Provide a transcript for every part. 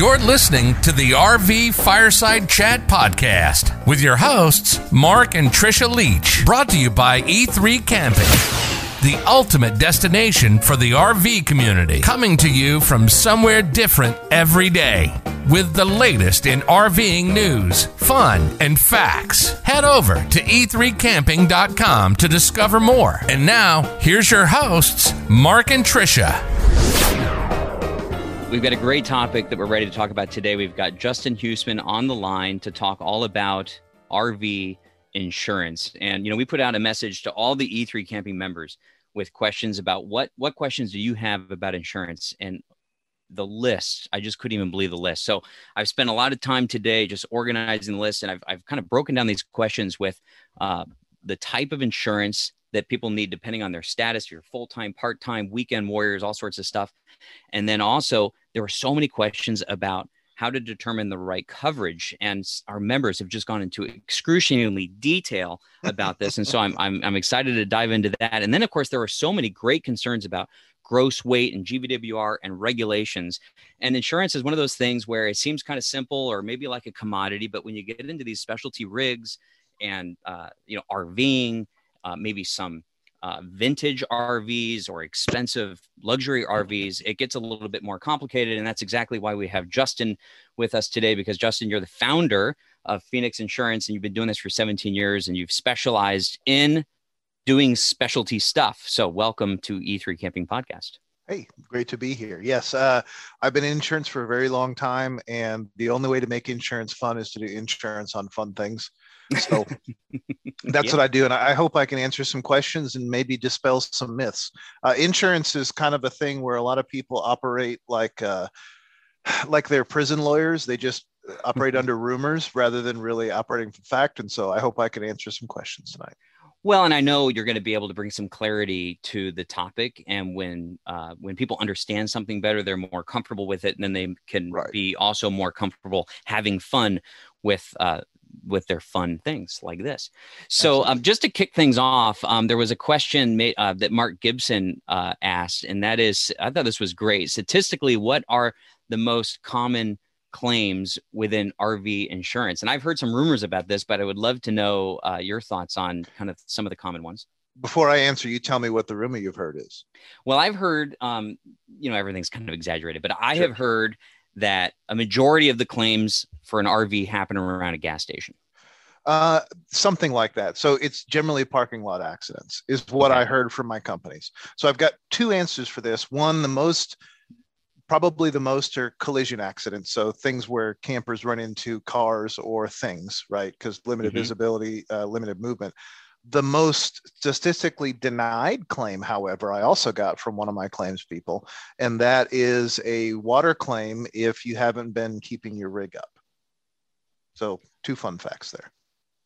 You're listening to the RV Fireside Chat Podcast with your hosts, Mark and Trisha Leach, brought to you by E3 Camping, the ultimate destination for the RV community, coming to you from somewhere different every day. With the latest in RVing news, fun, and facts, head over to e3camping.com to discover more. And now, here's your hosts, Mark and Trisha. We've got a great topic that we're ready to talk about today. We've got Justin Huesman on the line to talk all about RV insurance. And you know, we put out a message to all the E3 camping members with questions about what what questions do you have about insurance and the list i just couldn't even believe the list so i've spent a lot of time today just organizing the list and i've, I've kind of broken down these questions with uh, the type of insurance that people need depending on their status your full-time part-time weekend warriors all sorts of stuff and then also there were so many questions about how to determine the right coverage. And our members have just gone into excruciatingly detail about this. And so I'm, I'm, I'm excited to dive into that. And then, of course, there are so many great concerns about gross weight and GVWR and regulations. And insurance is one of those things where it seems kind of simple or maybe like a commodity, but when you get into these specialty rigs and uh, you know RVing, uh, maybe some uh, vintage RVs or expensive luxury RVs, it gets a little bit more complicated. And that's exactly why we have Justin with us today, because Justin, you're the founder of Phoenix Insurance and you've been doing this for 17 years and you've specialized in doing specialty stuff. So, welcome to E3 Camping Podcast. Hey, great to be here. Yes, uh, I've been in insurance for a very long time, and the only way to make insurance fun is to do insurance on fun things. So that's yeah. what I do. And I hope I can answer some questions and maybe dispel some myths. Uh, insurance is kind of a thing where a lot of people operate like, uh, like they're prison lawyers. They just operate under rumors rather than really operating from fact. And so I hope I can answer some questions tonight. Well, and I know you're going to be able to bring some clarity to the topic, and when uh, when people understand something better, they're more comfortable with it, and then they can right. be also more comfortable having fun with uh, with their fun things like this. So, um, just to kick things off, um, there was a question made, uh, that Mark Gibson uh, asked, and that is, I thought this was great. Statistically, what are the most common claims within RV insurance? And I've heard some rumors about this, but I would love to know uh, your thoughts on kind of some of the common ones. Before I answer, you tell me what the rumor you've heard is. Well, I've heard, um, you know, everything's kind of exaggerated, but I sure. have heard that a majority of the claims for an RV happen around a gas station? Uh, something like that. So it's generally parking lot accidents, is what okay. I heard from my companies. So I've got two answers for this. One, the most, probably the most are collision accidents. So things where campers run into cars or things, right? Because limited mm-hmm. visibility, uh, limited movement. The most statistically denied claim, however, I also got from one of my claims people, and that is a water claim if you haven't been keeping your rig up. So, two fun facts there.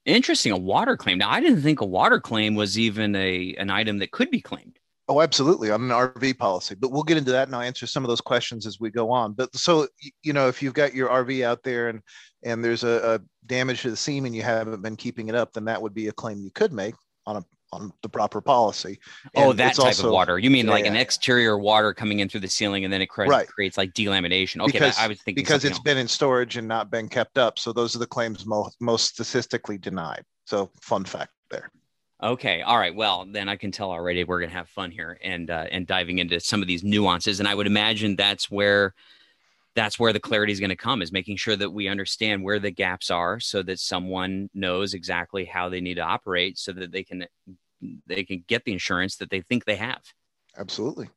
Interesting, a water claim. Now, I didn't think a water claim was even a an item that could be claimed. Oh, absolutely, on an RV policy. But we'll get into that and I'll answer some of those questions as we go on. But so you know, if you've got your RV out there and and there's a, a damage to the seam and you haven't been keeping it up, then that would be a claim you could make on a on the proper policy. Oh, and oh, that type also, of water. You mean yeah, like an exterior water coming in through the ceiling and then it cre- right. creates like delamination? Okay, because, that, I was thinking because it's else. been in storage and not been kept up. So those are the claims most most statistically denied. So fun fact there. Okay. All right. Well, then I can tell already we're going to have fun here and uh, and diving into some of these nuances. And I would imagine that's where that's where the clarity is going to come is making sure that we understand where the gaps are so that someone knows exactly how they need to operate so that they can they can get the insurance that they think they have. Absolutely.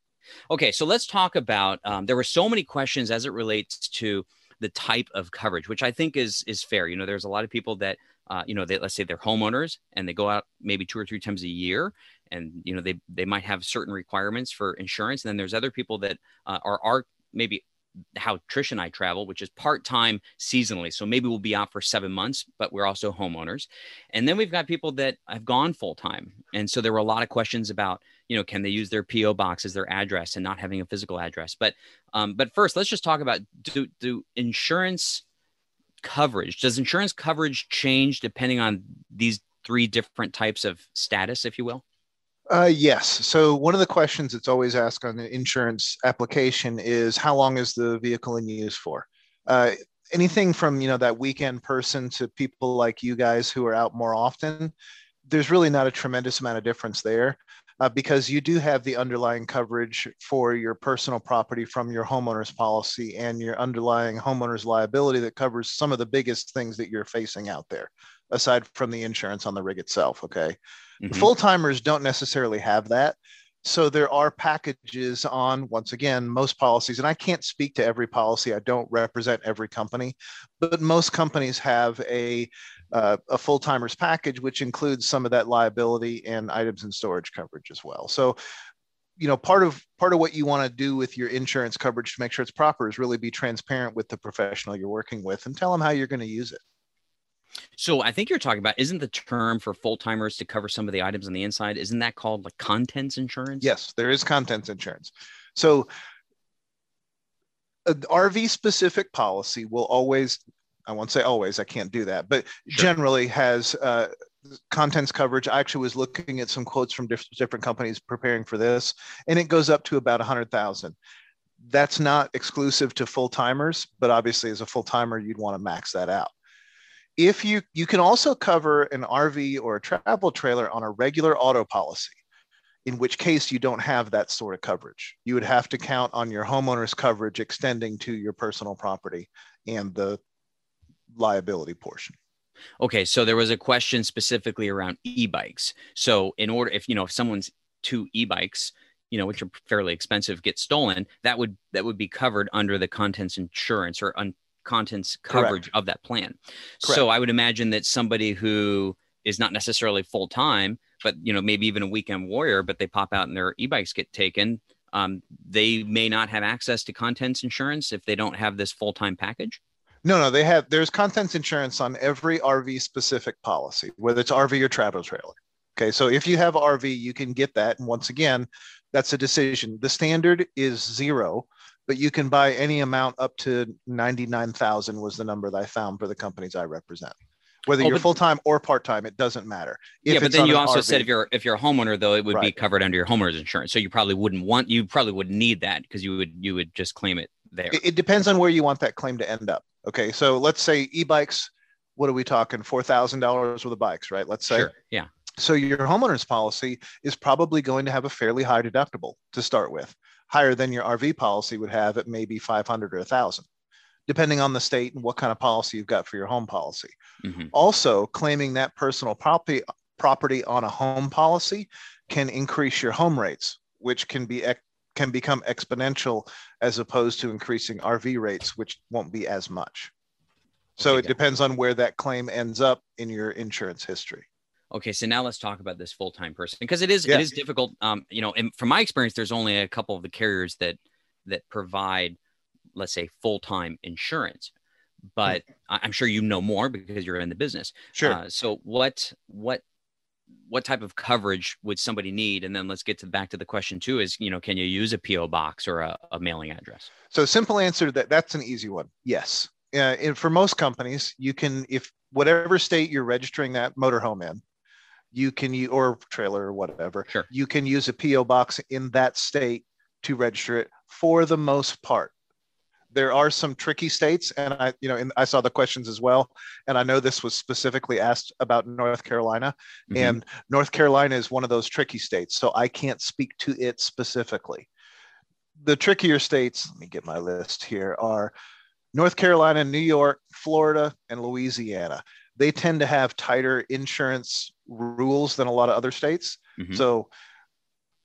Okay, so let's talk about. Um, there were so many questions as it relates to the type of coverage, which I think is is fair. You know, there's a lot of people that uh, you know, they, let's say they're homeowners and they go out maybe two or three times a year, and you know they they might have certain requirements for insurance. And then there's other people that uh, are are maybe how Trish and I travel, which is part time seasonally. So maybe we'll be out for seven months, but we're also homeowners. And then we've got people that have gone full time. And so there were a lot of questions about, you know, can they use their PO box as their address and not having a physical address? But um, but first, let's just talk about do do insurance coverage. Does insurance coverage change depending on these three different types of status, if you will? Uh, yes. So one of the questions that's always asked on the insurance application is how long is the vehicle in use for? Uh, anything from you know that weekend person to people like you guys who are out more often, there's really not a tremendous amount of difference there. Uh, because you do have the underlying coverage for your personal property from your homeowner's policy and your underlying homeowner's liability that covers some of the biggest things that you're facing out there, aside from the insurance on the rig itself. Okay. Mm-hmm. Full timers don't necessarily have that. So there are packages on, once again, most policies, and I can't speak to every policy. I don't represent every company, but most companies have a uh, a full timers package, which includes some of that liability and items and storage coverage as well. So, you know, part of part of what you want to do with your insurance coverage to make sure it's proper is really be transparent with the professional you're working with and tell them how you're going to use it. So I think you're talking about isn't the term for full timers to cover some of the items on the inside? Isn't that called like contents insurance? Yes, there is contents insurance. So an RV specific policy will always, I won't say always, I can't do that, but sure. generally has uh, contents coverage. I actually was looking at some quotes from different, different companies preparing for this, and it goes up to about a hundred thousand. That's not exclusive to full timers, but obviously as a full timer, you'd want to max that out if you you can also cover an RV or a travel trailer on a regular auto policy, in which case you don't have that sort of coverage. You would have to count on your homeowner's coverage extending to your personal property and the liability portion. Okay, so there was a question specifically around e-bikes. So in order if you know if someone's two e-bikes, you know, which are fairly expensive, get stolen, that would that would be covered under the contents insurance or un, contents coverage Correct. of that plan. Correct. So I would imagine that somebody who is not necessarily full time, but you know maybe even a weekend warrior, but they pop out and their e-bikes get taken. Um, they may not have access to contents insurance if they don't have this full time package. No, no, they have. There's contents insurance on every RV specific policy, whether it's RV or travel trailer. Okay, so if you have RV, you can get that. And once again, that's a decision. The standard is zero but you can buy any amount up to 99,000 was the number that I found for the companies I represent. Whether oh, you're full time or part time, it doesn't matter. If yeah, but then you also RV, said if you're if you're a homeowner though, it would right. be covered under your homeowner's insurance. So you probably wouldn't want you probably wouldn't need that because you would you would just claim it there. It, it depends on where you want that claim to end up. Okay, so let's say e-bikes. What are we talking? Four thousand dollars worth of bikes, right? Let's say. Sure. Yeah. So your homeowner's policy is probably going to have a fairly high deductible to start with higher than your RV policy would have at maybe 500 or 1000 depending on the state and what kind of policy you've got for your home policy. Mm-hmm. Also, claiming that personal property property on a home policy can increase your home rates, which can be can become exponential as opposed to increasing RV rates, which won't be as much. So it depends on where that claim ends up in your insurance history okay so now let's talk about this full-time person because it is yeah. it is difficult um you know and from my experience there's only a couple of the carriers that that provide let's say full-time insurance but hmm. i'm sure you know more because you're in the business. Sure. Uh, so what what what type of coverage would somebody need? And then let's get to back to the question too is you know can you use a po box or a, a mailing address? So simple answer that that's an easy one. Yes. Uh, and for most companies you can if whatever state you're registering that motorhome in you can use or trailer or whatever. Sure. You can use a PO box in that state to register it for the most part. There are some tricky states, and I, you know, and I saw the questions as well. And I know this was specifically asked about North Carolina, mm-hmm. and North Carolina is one of those tricky states. So I can't speak to it specifically. The trickier states, let me get my list here, are North Carolina, New York, Florida, and Louisiana they tend to have tighter insurance rules than a lot of other states. Mm-hmm. So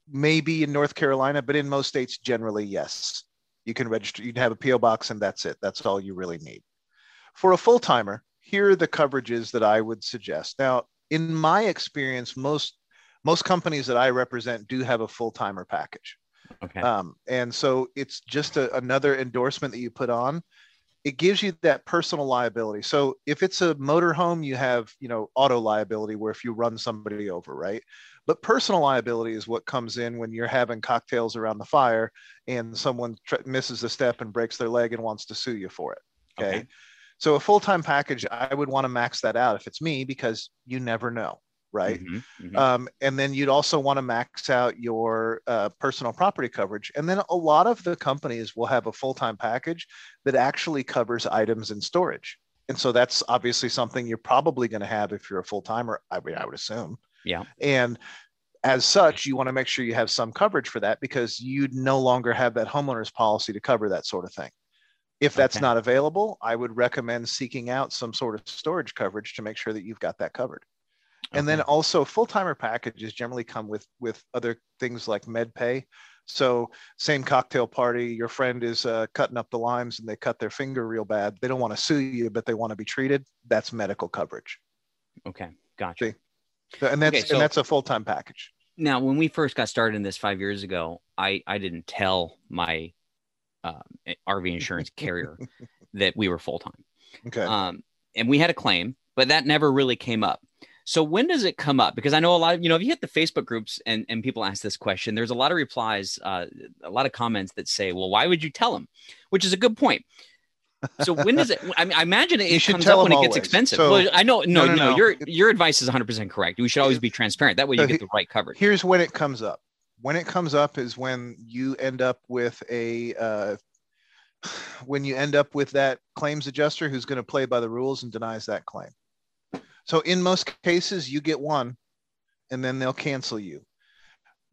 maybe in North Carolina, but in most states, generally, yes. You can register, you can have a PO box, and that's it. That's all you really need. For a full timer, here are the coverages that I would suggest. Now, in my experience, most most companies that I represent do have a full timer package. Okay. Um, and so it's just a, another endorsement that you put on it gives you that personal liability. So if it's a motorhome, you have, you know, auto liability where if you run somebody over, right? But personal liability is what comes in when you're having cocktails around the fire and someone tr- misses a step and breaks their leg and wants to sue you for it. Okay. okay. So a full-time package, I would want to max that out if it's me because you never know. Right? Mhm, mhm. Um, and then you'd also want to max out your uh, personal property coverage. And then a lot of the companies will have a full time package that actually covers items in storage. And so that's obviously something you're probably going to have if you're a full timer, I, mean, I would assume. Yeah. And as such, you want to make sure you have some coverage for that because you'd no longer have that homeowner's policy to cover that sort of thing. If that's Okay. not available, I would recommend seeking out some sort of storage coverage to make sure that you've got that covered. And then also full timer packages generally come with with other things like med pay. So same cocktail party, your friend is uh, cutting up the limes and they cut their finger real bad. They don't want to sue you, but they want to be treated. That's medical coverage, okay, gotcha. So- and that's Okay, so- and that's a full time package. Now, when we first got started in this five years ago, I I didn't tell my um, RV insurance carrier that we were full time. Okay. um, and we had a claim, but that never really came up. So when does it come up? Because I know a lot of you know if you hit the Facebook groups and and people ask this question, there's a lot of replies, uh, a lot of comments that say, "Well, why would you tell them?" Which is a good point. So when does it? I mean, I imagine it, You comes up when them it gets expensive. So- well, I know, no, No, no, no, no. Your your advice is 100 percent correct. We should always be transparent. That way, you So get the right coverage. Here's when it comes up. When it comes up is when you end up with a uh, when you end up with that claims adjuster who's going to play by the rules and denies that claim. So in most cases, you get one, and then they'll cancel you.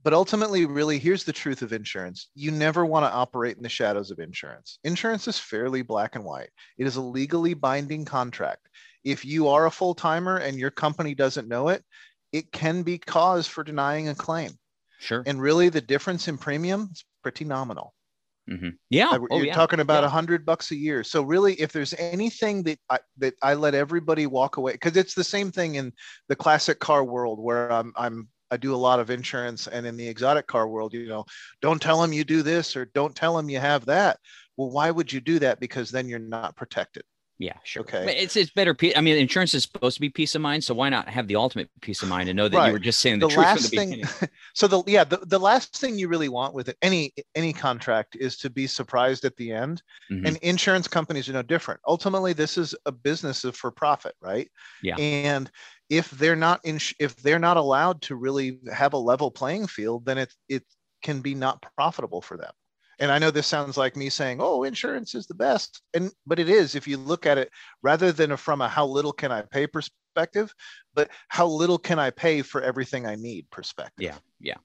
But ultimately, really, here's the truth of insurance. You never want to operate in the shadows of insurance. Insurance is fairly black and white. It is a legally binding contract. If you are a full timer and your company doesn't know it, it can be cause for denying a claim. Sure. And really, the difference in premium is pretty nominal. Hmm Yeah. Oh, You're yeah. talking about a Yeah. hundred bucks a year. So really, if there's anything that I, that I let everybody walk away, because it's the same thing in the classic car world where I'm I'm I do a lot of insurance, and in the exotic car world, you know, don't tell them you do this or don't tell them you have that. Well, why would you do that? Because then you're not protected. Yeah, sure. Okay. But It's it's better. I mean, insurance is supposed to be peace of mind, so why not have the ultimate peace of mind and know that Right. you were just saying the, The truth from last the thing, beginning? so the yeah, the, the last thing you really want with it, any any contract is to be surprised at the end. Mhm. and insurance companies are no different ultimately this is a business of for profit right Yeah. and if they're not in if they're not allowed to really have a level playing field then it it can be not profitable for them and i know this sounds like me saying oh insurance is the best and but it is if you look at it rather than from a how little can i pay perspective but how little can i pay for everything i need perspective Yeah, yeah.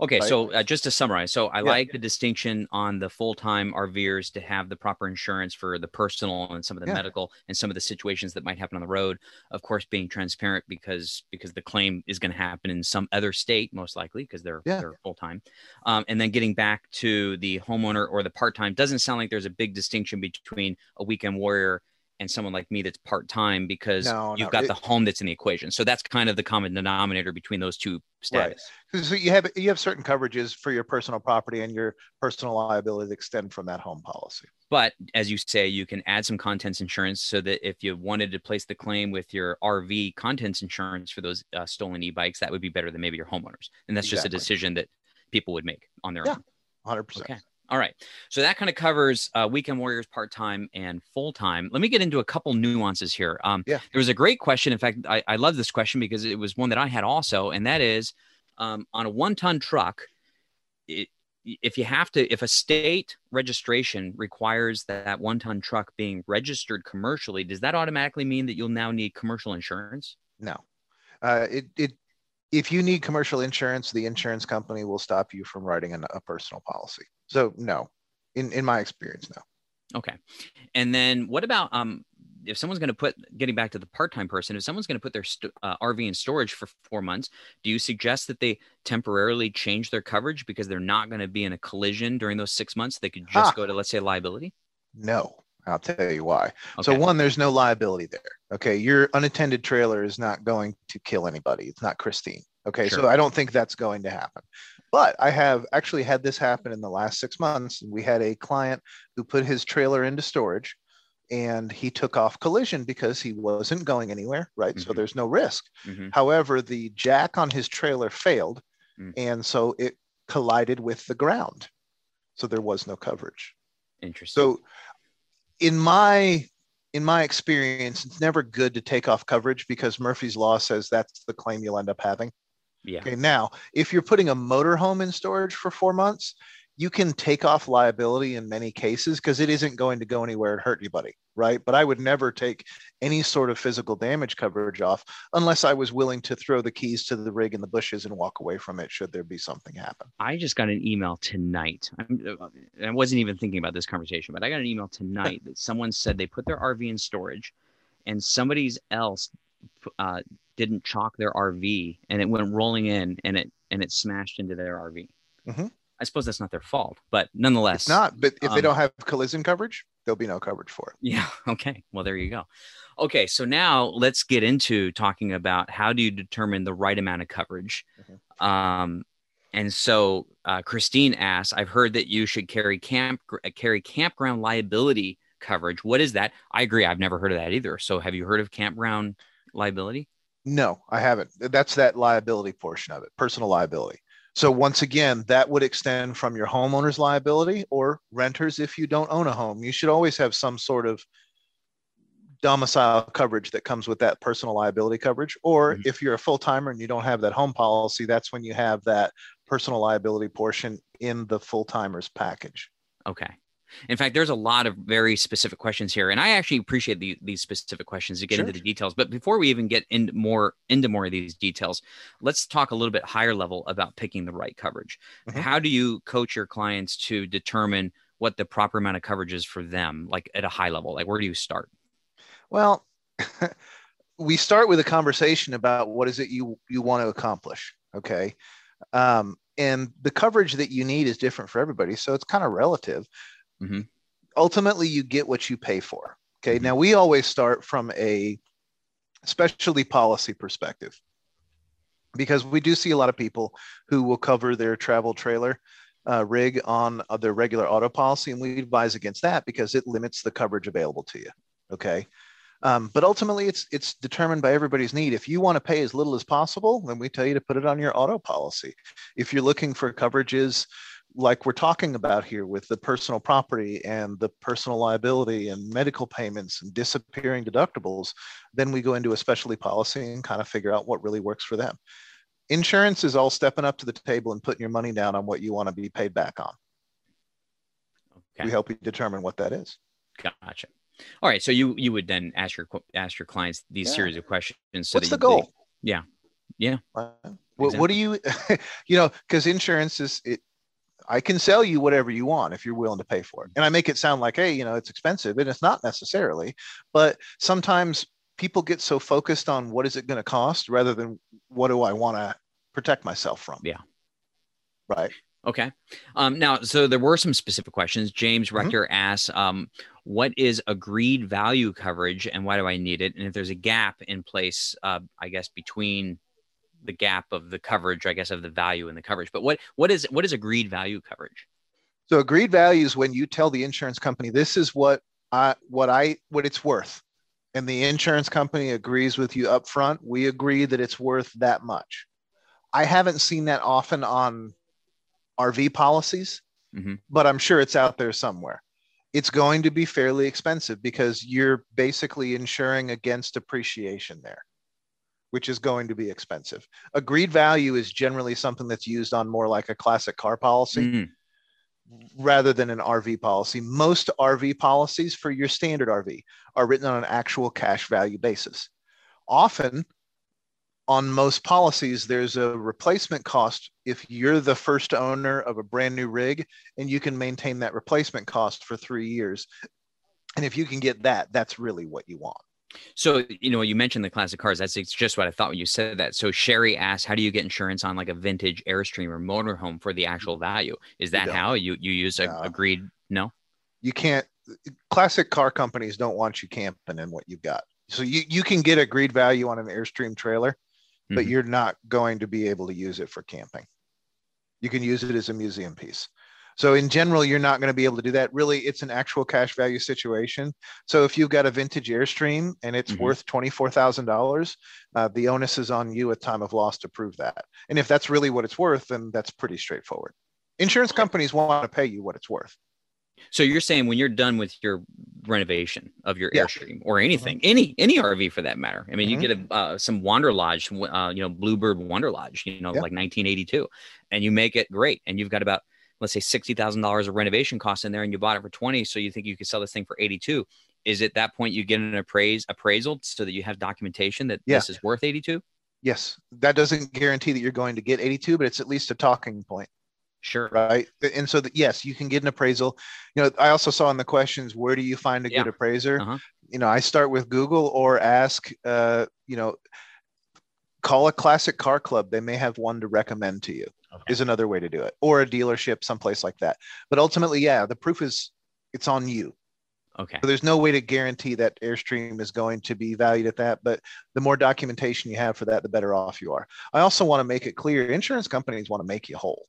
Okay, Right. so uh, just to summarize, so I Yeah. like the distinction on the full-time RVers to have the proper insurance for the personal and some of the Yeah. medical and some of the situations that might happen on the road. Of course, being transparent because because the claim is going to happen in some other state, most likely because they're Yeah. they're full-time. Um, and then getting back to the homeowner or the part-time doesn't sound like there's a big distinction between a weekend warrior and someone like me that's part-time because No, you've got the home that's in the equation. So that's kind of the common denominator between those two Right. status. so you have you have certain coverages for your personal property and your personal liability that extend from that home policy But as you say, you can add some contents insurance so that if you wanted to place the claim with your RV contents insurance for those uh, stolen e-bikes, that would be better than maybe your homeowners. And that's just a decision that people would make on their Yeah. own. 100% Okay. All right. So that kind of covers uh, weekend warriors part time and full time. Let me get into a couple nuances here. Um, Yeah. There was a great question. In fact, I, I love this question because it was one that I had also, and that is um, on a one ton truck, it, if you have to, if a state registration requires that, that one ton truck being registered commercially, does that automatically mean that you'll now need commercial insurance? No. Uh, it, it, if you need commercial insurance, the insurance company will stop you from writing an, a personal policy. So no, in, in my experience, no. Okay. And then what about um if someone's going to put getting back to the part-time person, if someone's going to put their st- uh, RV in storage for 4 months, do you suggest that they temporarily change their coverage because they're not going to be in a collision during those 6 months? They could just Ah. go to let's say liability? No, I'll tell you why. Okay. So one, there's no liability there. Okay. Your unattended trailer is not going to kill anybody. It's not Christine. Okay. Sure. So I don't think that's going to happen. But I have actually had this happen in the last six months. We had a client who put his trailer into storage and he took off collision because he wasn't going anywhere. Right. So Mhm. there's no risk. Mhm. However, the jack on his trailer failed, Mm. and so it collided with the ground. So there was no coverage. Interesting. So, in my in my experience, it's never good to take off coverage because Murphy's Law says that's the claim you'll end up having. Yeah. Okay, now, if you're putting a motorhome in storage for four months, you can take off liability in many cases because it isn't going to go anywhere and hurt anybody, right? But I would never take any sort of physical damage coverage off unless I was willing to throw the keys to the rig in the bushes and walk away from it should there be something happen. I just got an email tonight. I'm, I wasn't even thinking about this conversation, but I got an email tonight that someone said they put their RV in storage and somebody's else uh, didn't chalk their RV and it went rolling in and it and it smashed into their RV. Mm-hmm. I suppose that's not their fault, but nonetheless, It's not, but if um, they don't have collision coverage, there'll be no coverage for it. Yeah. Okay. Well, there you go. Okay. So now let's get into talking about how do you determine the right amount of coverage. Mhm. Um, and so uh, Christine asks, I've heard that you should carry camp carry campground liability coverage. What is that? I agree. I've never heard of that either. So have you heard of campground liability? No, I haven't. That's that liability portion of it, personal liability. So once again, that would extend from your homeowner's liability or renters if you don't own a home. You should always have some sort of domicile coverage that comes with that personal liability coverage. Or Mhm. if you're a full timer and you don't have that home policy, that's when you have that personal liability portion in the full timers package. Okay. In fact, there's a lot of very specific questions here, and I actually appreciate the, these specific questions to get Sure. into the details. But before we even get into more into more of these details, let's talk a little bit higher level about picking the right coverage. Mhm. How do you coach your clients to determine what the proper amount of coverage is for them, like at a high level? Like where do you start? Well, we start with a conversation about what is it you you want to accomplish. Okay. Um, and the coverage that you need is different for everybody. So it's kind of relative. Mhm. Ultimately, you get what you pay for. Okay. Mhm. Now, we always start from a specialty policy perspective because we do see a lot of people who will cover their travel trailer uh, rig on uh, their regular auto policy. And we advise against that because it limits the coverage available to you. Okay. Um, but ultimately, it's it's determined by everybody's need. If you want to pay as little as possible, then we tell you to put it on your auto policy. If you're looking for coverages like we're talking about here with the personal property and the personal liability and medical payments and disappearing deductibles, then we go into a specialty policy and kind of figure out what really works for them. Insurance is all stepping up to the table and putting your money down on what you want to be paid back on. Okay. We help you determine what that is. Gotcha. All right. So you you would then ask your ask your clients these Yeah. series of questions. So What's that the they- goal? yeah. Yeah. Right? What, what do you, you know, because insurance is it. I can sell you whatever you want if you're willing to pay for it, and I make it sound like, hey, you know, it's expensive, and it's not necessarily. But sometimes people get so focused on what is it going to cost rather than what do I want to protect myself from. Yeah. Right. Okay. Um, now, so there were some specific questions. James Mhm. Rector asks, um, "What is agreed value coverage, and why do I need it? And if there's a gap in place, uh, I guess between the gap of the coverage, I guess of the value and the coverage. But what what is what is agreed value coverage? So agreed value is when you tell the insurance company this is what I what I what it's worth, and the insurance company agrees with you up front. We agree that it's worth that much. I haven't seen that often on RV policies, Mhm. but I'm sure it's out there somewhere. It's going to be fairly expensive because you're basically insuring against appreciation there, which is going to be expensive. Agreed value is generally something that's used on more like a classic car policy Mm, rather than an RV policy. Most RV policies for your standard RV are written on an actual cash value basis. Often, on most policies, there's a replacement cost if you're the first owner of a brand new rig and you can maintain that replacement cost for three years. And if you can get that, that's really what you want. So you know, you mentioned the classic cars. That's it's just what I thought when you said that. So Sherry asked, "How do you get insurance on like a vintage Airstream or motorhome for the actual value? Is that don't. how you you use a, No. agreed? No. you can't classic car companies don't want you camping in what you've got so you, you can get agreed value on an airstream trailer but Mhm. you're not going to be able to use it for camping you can use it as a museum piece so in general you're not going to be able to do that really it's an actual cash value situation so if you've got a vintage airstream and it's Mhm. worth $24000 uh, the onus is on you at time of loss to prove that and if that's really what it's worth then that's pretty straightforward insurance companies want to pay you what it's worth So you're saying when you're done with your renovation of your Yeah. airstream or anything, any any RV for that matter. I mean, you Mhm. get a uh, some Wander Lodge, uh, you know, Bluebird Wander Lodge, you know, Yeah. like 1982, and you make it great, and you've got about let's say sixty thousand dollars of renovation costs in there, and you bought it for twenty, so you think you could sell this thing for eighty two. Is at that point you get an appraise appraisal so that you have documentation that Yeah. this is worth eighty two? Yes, that doesn't guarantee that you're going to get 82, but it's at least a talking point, Sure. right? And so that yes, you can get an appraisal. You know, I also saw in the questions, where do you find a Yeah. good appraiser? Uh-huh. You know, I start with Google or ask, uh, you know, call a classic car club. They may have one to recommend to you. Okay. Is another way to do it, or a dealership someplace like that. But ultimately, yeah, the proof is it's on you. Okay. So there's no way to guarantee that Airstream is going to be valued at that, but the more documentation you have for that, the better off you are. I also want to make it clear insurance companies want to make you whole.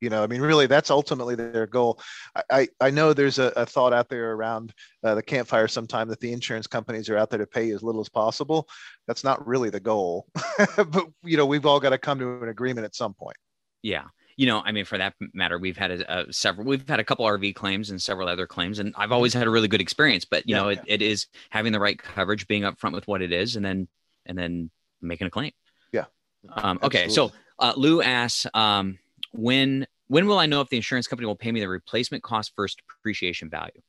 You know, I mean, really, that's ultimately their goal. I, I, I know there's a, a thought out there around uh, the campfire sometime that the insurance companies are out there to pay as little as possible. That's not really the goal. but, you know, we've all got to come to an agreement at some point. Yeah. You know, I mean, for that matter, we've had a, a several, we've had a couple RV claims and several other claims, and I've always had a really good experience. But you Yeah, know, it, it is having the right coverage, being upfront with what it is, and then and then making a claim. Yeah. Um, okay. So uh, Lou asks, um, when when will I know if the insurance company will pay me the replacement cost versus depreciation value?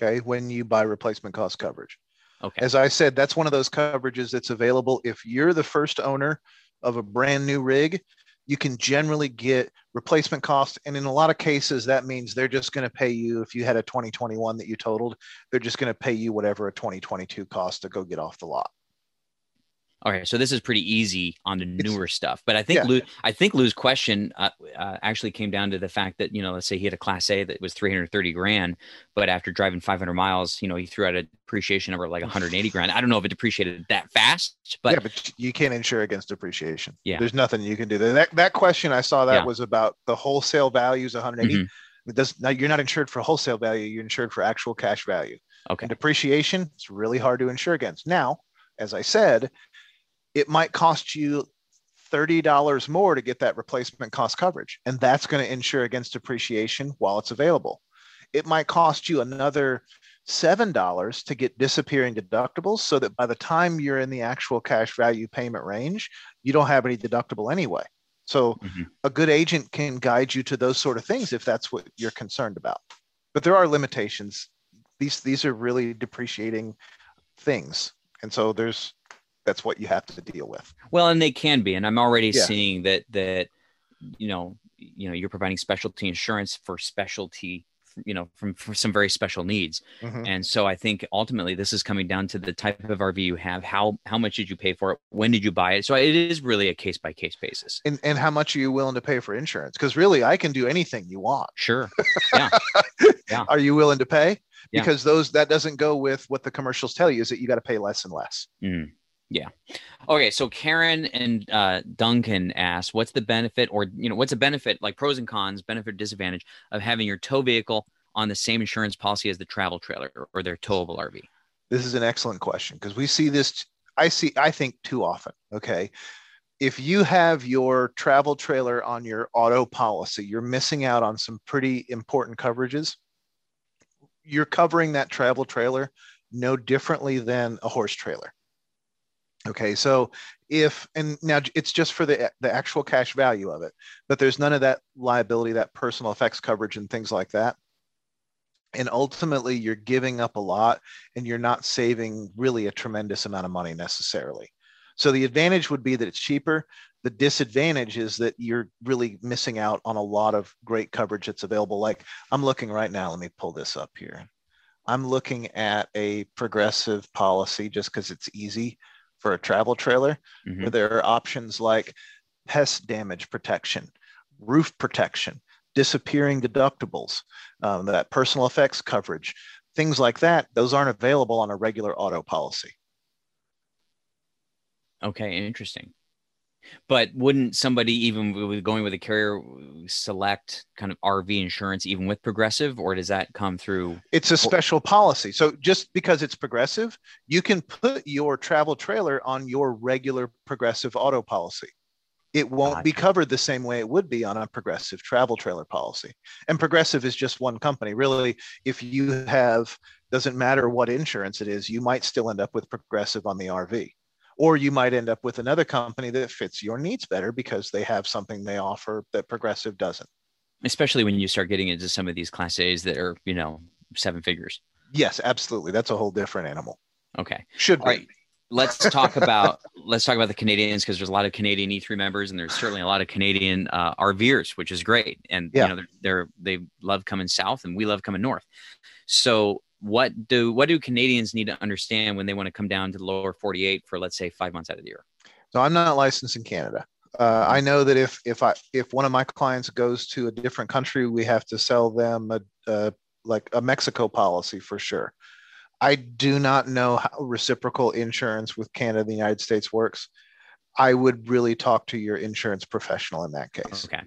Okay. When you buy replacement cost coverage. Okay. As I said, that's one of those coverages that's available. If you're the first owner of a brand new rig, you can generally get replacement cost. And in a lot of cases, that means they're just going to pay you, if you had a 2021 that you totaled, they're just going to pay you whatever a 2022 cost to go get off the lot. Okay, so this is pretty easy on the It's- newer stuff, but I think yeah. Lou, I think Lou's question uh, uh, actually came down to the fact that you know, let's say he had a Class A that was 330 grand, but after driving 500 miles, you know, he threw out a depreciation number of like 180 grand. I don't know if it depreciated that fast, but yeah, but you can't insure against depreciation. Yeah. There's nothing you can do. That that question I saw that Yeah. was about the wholesale values 180. Mhm. It does now you're not insured for wholesale value, you're insured for actual cash value. okay, And depreciation, it's really hard to insure against. Now, as I said, it might cost you $30 more to get that replacement cost coverage. And that's going to insure against depreciation while it's available. It might cost you another $7 to get disappearing deductibles so that by the time you're in the actual cash value payment range, you don't have any deductible anyway. So Mhm. a good agent can guide you to those sort of things if that's what you're concerned about. But there are limitations. These these are really depreciating things. And so there's that's what you have to deal with. well, and they can be, and I'm already Yeah. seeing that that you know, you know, you're providing specialty insurance for specialty, you know, from for some very special needs. Mhm. And so I think ultimately this is coming down to the type of RV you have. How how much did you pay for it? When did you buy it? So it is really a case by case basis. And and how much are you willing to pay for insurance? Because really I can do anything you want. Sure. Yeah. Are you willing to pay? Yeah. Because those that doesn't go with what the commercials tell you is that you got to pay less and less. Mm, yeah. Okay. So Karen and uh, Duncan asked, "What's the benefit, or you know, what's a benefit, like pros and cons, benefit, disadvantage of having your tow vehicle on the same insurance policy as the travel trailer or their towable RV?" This is an excellent question because we see this I see I think too often. Okay. If you have your travel trailer on your auto policy, you're missing out on some pretty important coverages. You're covering that travel trailer no differently than a horse trailer. Okay, so if and now it's just for the the actual cash value of it, but there's none of that liability, that personal effects coverage, and things like that. And ultimately, you're giving up a lot, and you're not saving really a tremendous amount of money necessarily. So the advantage would be that it's cheaper. The disadvantage is that you're really missing out on a lot of great coverage that's available. Like I'm looking right now. Let me pull this up here. I'm looking at a progressive policy just because it's easy for a travel trailer Mhm. where there are options like pest damage protection, roof protection, disappearing deductibles, um, that personal effects coverage, things like that. Those aren't available on a regular auto policy. Okay, interesting. But wouldn't somebody even with going with a carrier select kind of RV insurance even with progressive, or does that come through? It's a special policy. So just because it's progressive, you can put your travel trailer on your regular progressive auto policy. it won't be covered the same way it would be on a progressive travel trailer policy. And progressive is just one company. Really, if you have, doesn't matter what insurance it is, you might still end up with progressive on the RV. Or you might end up with another company that fits your needs better because they have something they offer that progressive doesn't. Especially when you start getting into some of these class A's that are, you know, seven figures. Yes, absolutely. That's a whole different animal. Okay. Should All be. right. Let's talk about let's talk about the Canadians because there's a lot of Canadian E3 members and there's certainly a lot of Canadian uh, RVers, which is great. And Yeah. you know they're, they're they love coming south and we love coming north. So what do what do Canadians need to understand when they want to come down to the lower 48 for let's say five months out of the year? So I'm not licensed in Canada. Uh, I know that if if I if one of my clients goes to a different country, we have to sell them a, a like a Mexico policy for sure. I do not know how reciprocal insurance with Canada and the United States works. I would really talk to your insurance professional in that case Okay.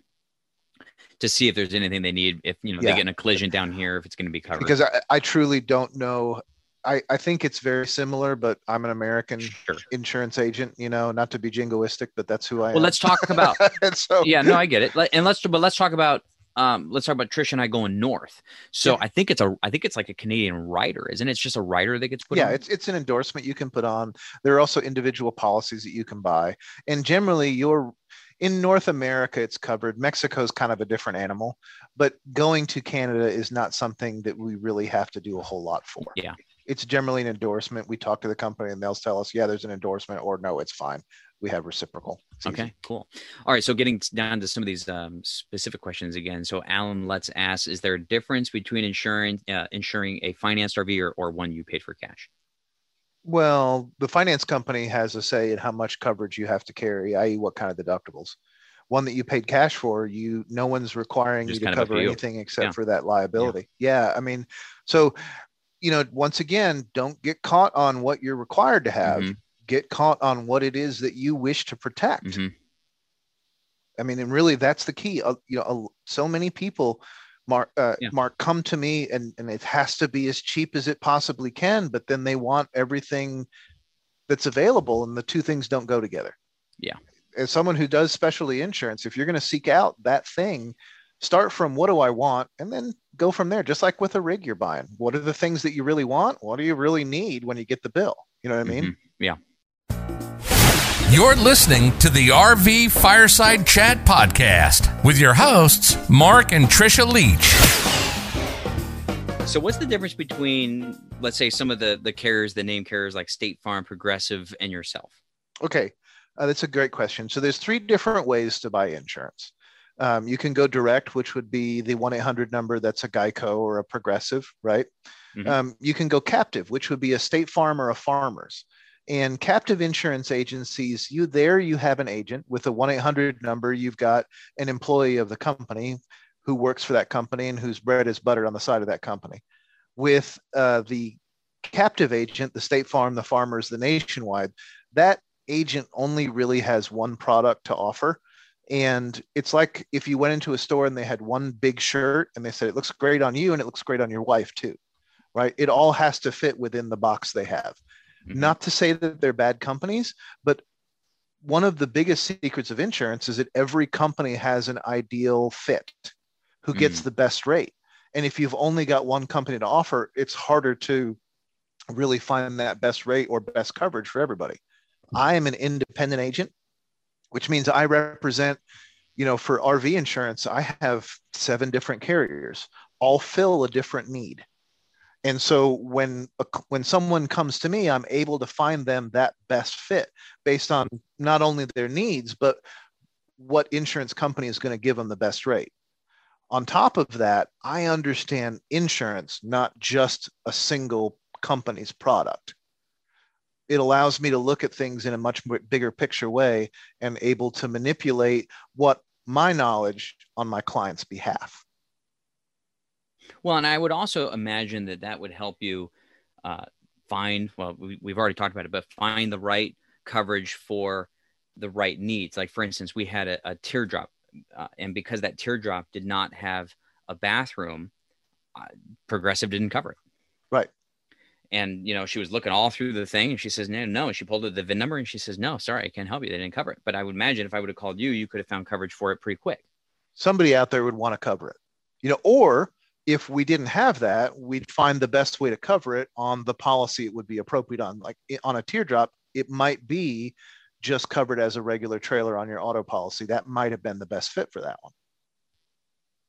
To see if there's anything they need, if you know Yeah. they get in a collision down here, if it's going to be covered. because I, I truly don't know. I, I think it's very similar, but I'm an American sure. insurance agent, you know, not to be jingoistic, but that's who I am. Well, let's talk about so yeah, no, I get it. And let's but let's talk about um let's talk about Trish and I going north. So Yeah. I think it's a I think it's like a Canadian rider, isn't it? It's just a rider that gets put yeah on. it's it's an endorsement you can put on there are also individual policies that you can buy and generally you're in north america it's covered mexico's kind of a different animal but going to canada is not something that we really have to do a whole lot for Yeah. it's generally an endorsement we talk to the company and they'll tell us yeah there's an endorsement or no it's fine we have reciprocal It's easy. Okay, cool. All right, so getting down to some of these um, specific questions again. So Alan, let's ask: Is there a difference between insuring uh, insuring a financed RV or, or one you paid for cash? Well, the finance company has a say in how much coverage you have to carry, i.e., what kind of deductibles. One that you paid cash for, you no one's requiring Just you to kind of up cover anything except Yeah. for that liability. Yeah. I mean, so you know, once again, don't get caught on what you're required to have. Mhm, Get caught on what it is that you wish to protect. mhm. I mean, and really, that's the key. Uh, you know, uh, so many people, Mark, uh, Yeah. Mark, come to me, and and it has to be as cheap as it possibly can. But then they want everything that's available, and the two things don't go together. Yeah. As someone who does specialty insurance, if you're going to seek out that thing, start from what do I want, and then go from there. Just like with a rig you're buying, what are the things that you really want? What do you really need when you get the bill? You know what I mean? Mhm. You're listening to the RV Fireside Chat Podcast with your hosts, Mark and Trisha Leach. So what's the difference between, let's say, some of the the carriers, the name carriers like State Farm, Progressive, and yourself? Okay, uh, that's a great question. So there's three different ways to buy insurance. Um, you can go direct, which would be the one eight hundred number. That's a Geico or a Progressive, right? Mhm. Um, you can go captive, which would be a State Farm or a Farmers. And captive insurance agencies, you there you have an agent with a one eight hundred number. You've got an employee of the company who works for that company and whose bread is buttered on the side of that company. With uh, the captive agent, the State Farm, the Farmers, the Nationwide, that agent only really has one product to offer. And it's like if you went into a store and they had one big shirt and they said, it looks great on you and it looks great on your wife too, right? It all has to fit within the box they have. Mhm. Not to say that they're bad companies, but one of the biggest secrets of insurance is that every company has an ideal fit who gets the best rate. And if you've only got one company to offer, it's harder to really find that best rate or best coverage for everybody. I am an independent agent, which means I represent, you know, for RV insurance, I have seven different carriers, all fill a different need. And so when when someone comes to me, I'm able to find them that best fit based on not only their needs, but what insurance company is going to give them the best rate. On top of that, I understand insurance, not just a single company's product. It allows me to look at things in a much bigger picture way and able to manipulate what my knowledge on my client's behalf. Well, and I would also imagine that that would help you uh, find, well, we, we've already talked about it, but find the right coverage for the right needs. Like, for instance, we had a, a teardrop, uh, and because that teardrop did not have a bathroom, uh, Progressive didn't cover it. Right. and you know she was looking all through the thing and she says no no and she pulled the vin number and she says no sorry i can't help you they didn't cover it but i would imagine if i would have called you you could have found coverage for it pretty quick somebody out there would want to cover it you know or if we didn't have that we'd find the best way to cover it on the policy it would be appropriate on like on a teardrop it might be just covered as a regular trailer on your auto policy that might have been the best fit for that one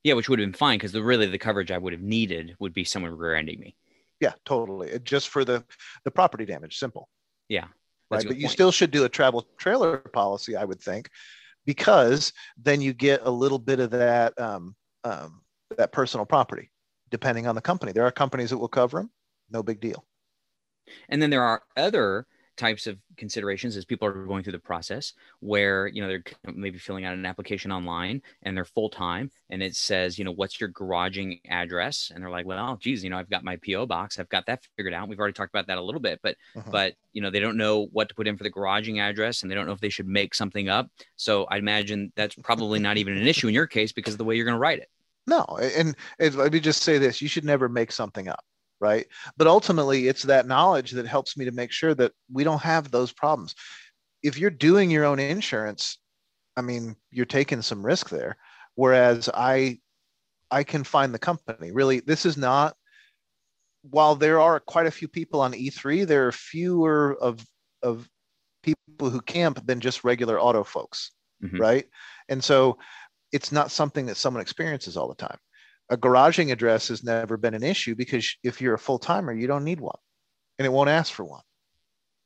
yeah which would have been fine because the really the coverage i would have needed would be someone rear-ending me yeah, totally. It, just for the the property damage, simple. Yeah. Right. But you still should do a travel trailer policy, I would think, because then you get a little bit of that um, um, that personal property, depending on the company. There are companies that will cover them, no big deal. And then there are other types of considerations as people are going through the process where you know they're maybe filling out an application online and they're full time and it says you know what's your garaging address and they're like well geez you know i've got my po box i've got that figured out we've already talked about that a little bit but uh-huh. but you know they don't know what to put in for the garaging address and they don't know if they should make something up so i imagine that's probably not even an issue in your case because of the way you're going to write it no and, and let me just say this you should never make something up right? But ultimately it's that knowledge that helps me to make sure that we don't have those problems. If you're doing your own insurance i mean you're taking some risk there whereas i i can find the company. Really this is not while there are quite a few people on e3 there are fewer of of people who camp than just regular auto folks mm-hmm. right? And so it's not something that someone experiences all the time a garaging address has never been an issue because if you're a full timer, you don't need one, and it won't ask for one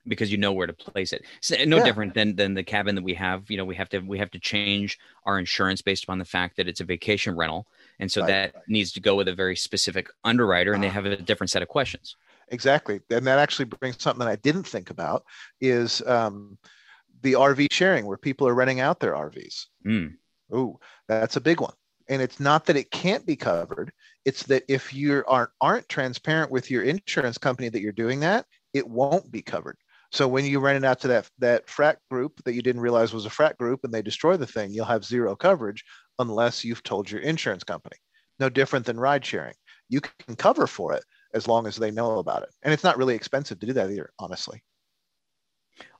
because you know where to place it. So no yeah. different than than the cabin that we have. You know, we have to we have to change our insurance based upon the fact that it's a vacation rental, and so right. that needs to go with a very specific underwriter, and they ah. have a different set of questions. Exactly, and that actually brings something that I didn't think about is um, the RV sharing, where people are renting out their RVs. Mm. Oh, that's a big one. And it's not that it can't be covered. It's that if you aren't aren't transparent with your insurance company that you're doing that it won't be covered. So when you rent it out to that that frat group that you didn't realize was a frat group and they destroy the thing you'll have zero coverage unless you've told your insurance company. No different than ride sharing. You can cover for it as long as they know about it. And it's not really expensive to do that either honestly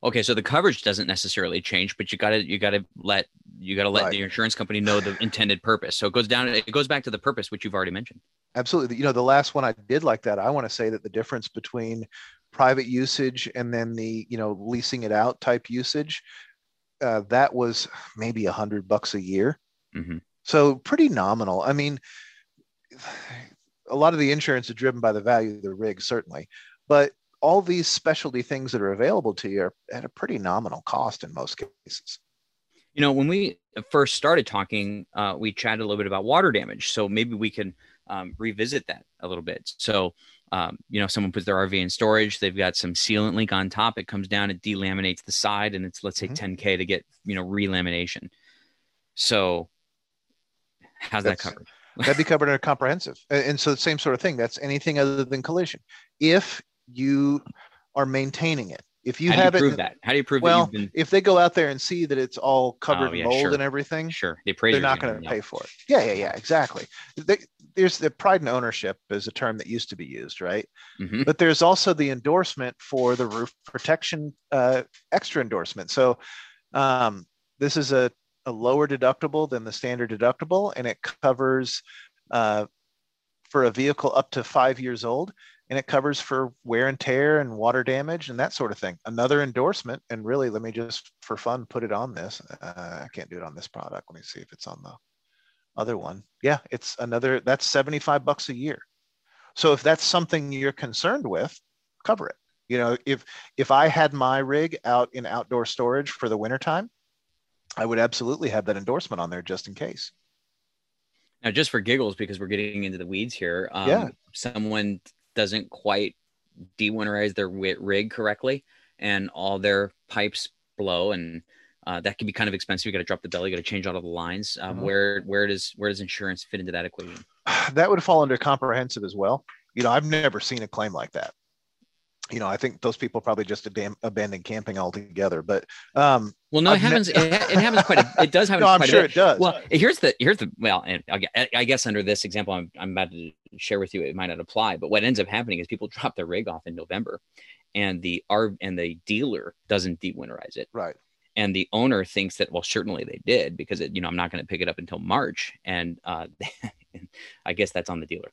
Okay, so the coverage doesn't necessarily change, but you gotta you gotta let you gotta let right. the insurance company know the intended purpose. So it goes down, it goes back to the purpose which you've already mentioned. Absolutely. You know, the last one I did like that. I want to say that the difference between private usage and then the you know leasing it out type usage, uh, that was maybe a hundred bucks a year. Mm-hmm. So pretty nominal. I mean, a lot of the insurance is driven by the value of the rig, certainly, but all these specialty things that are available to you are at a pretty nominal cost in most cases. You know, when we first started talking, uh, we chatted a little bit about water damage. So maybe we can um, revisit that a little bit. So, um, you know, someone puts their RV in storage, they've got some sealant leak on top, it comes down, it delaminates the side, and it's let's say mm-hmm. 10K to get, you know, relamination. So, how's That's, that covered? that'd be covered under comprehensive. And so, the same sort of thing. That's anything other than collision. If you are maintaining it. If you How have you prove that, how do you prove that? well, been... if they go out there and see that it's all covered oh, yeah, in mold sure. and everything, sure, the they're not going to pay for it. Yeah, yeah, yeah, exactly. They, there's the pride and ownership is a term that used to be used, right? Mm-hmm. But there's also the endorsement for the roof protection uh, extra endorsement. So um, this is a, a lower deductible than the standard deductible, and it covers uh, for a vehicle up to five years old and it covers for wear and tear and water damage and that sort of thing. Another endorsement, and really, let me just for fun put it on this. Uh, I can't do it on this product. Let me see if it's on the other one. Yeah, it's another. That's seventy-five bucks a year. So if that's something you're concerned with, cover it. You know, if if I had my rig out in outdoor storage for the wintertime, I would absolutely have that endorsement on there just in case. Now, just for giggles, because we're getting into the weeds here, um, yeah. someone doesn't quite dewinterize their rig correctly and all their pipes blow and uh, that can be kind of expensive. You got to drop the belly, you got to change all of the lines. Um, mm-hmm. Where where does where does insurance fit into that equation? That would fall under comprehensive as well. You know, I've never seen a claim like that. You know, I think those people probably just abandoned camping altogether. But um, well, no, it happens. it, it, happens quite. A, it does happen. no, I'm sure it does. Well, here's the here's the well, and I guess under this example, I'm I'm about to share with you, it might not apply. But what ends up happening is people drop their rig off in November, and the R and the dealer doesn't dewinterize it. Right. And the owner thinks that well, certainly they did because it, you know I'm not going to pick it up until March, and uh, I guess that's on the dealer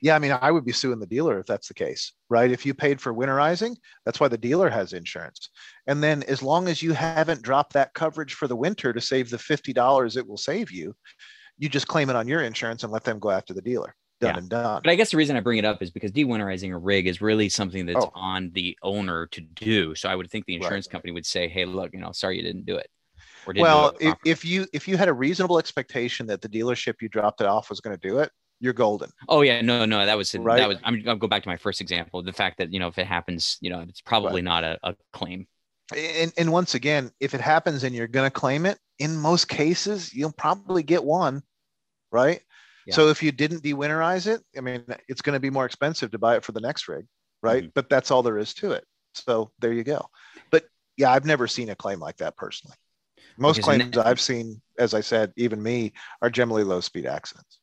yeah, I mean, I would be suing the dealer if that's the case, right? If you paid for winterizing, that's why the dealer has insurance. And then as long as you haven't dropped that coverage for the winter to save the $50 it will save you, you just claim it on your insurance and let them go after the dealer. Done yeah. and done. But I guess the reason I bring it up is because dewinterizing a rig is really something that's oh. on the owner to do. So I would think the insurance right. company would say, "Hey, look, you know, sorry you didn't do it." well, if, if you if you had a reasonable expectation that the dealership you dropped it off was going to do it, you're golden. Oh yeah, no, no, that was right? that was. I'm gonna go back to my first example. The fact that you know if it happens, you know, it's probably right. not a, a claim. And, and once again, if it happens and you're gonna claim it, in most cases you'll probably get one, right? Yeah. So if you didn't dewinterize it, I mean, it's going to be more expensive to buy it for the next rig, right? Mm-hmm. But that's all there is to it. So there you go. But yeah, I've never seen a claim like that personally. Most claims I've seen, as I said, even me, are generally low speed accidents.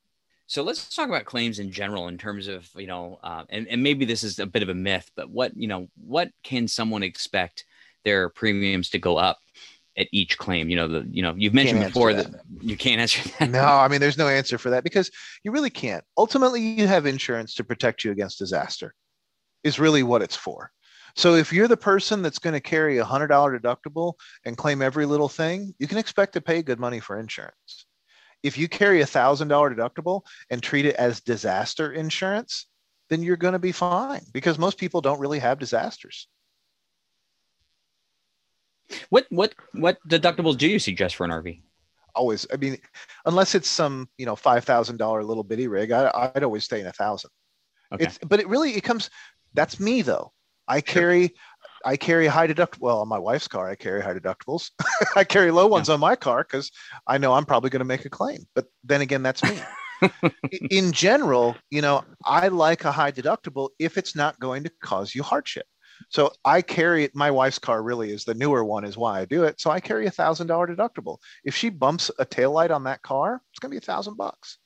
So let's talk about claims in general in terms of, you know, uh, and, and maybe this is a bit of a myth, but what, you know, what can someone expect their premiums to go up at each claim? You know, the, you know, you've mentioned before that. that. you can't answer that. No, I mean, there's no answer for that because you really can't. Ultimately, you have insurance to protect you against disaster is really what it's for. So if you're the person that's going to carry a hundred dollar deductible and claim every little thing, you can expect to pay good money for insurance if you carry a thousand dollar deductible and treat it as disaster insurance, then you're going to be fine because most people don't really have disasters. What what what deductibles do you suggest for an RV? Always, I mean, unless it's some you know five thousand dollar little bitty rig, I, would always stay in a thousand. Okay. It's but it really it comes. That's me though. I carry I carry high deductible. Well, on my wife's car, I carry high deductibles. I carry low ones yeah. on my car because I know I'm probably going to make a claim. But then again, that's me. in general, you know, I like a high deductible if it's not going to cause you hardship. So I carry my wife's car really is the newer one is why I do it. So I carry a thousand dollar deductible. If she bumps a tail light on that car, it's gonna be a thousand bucks.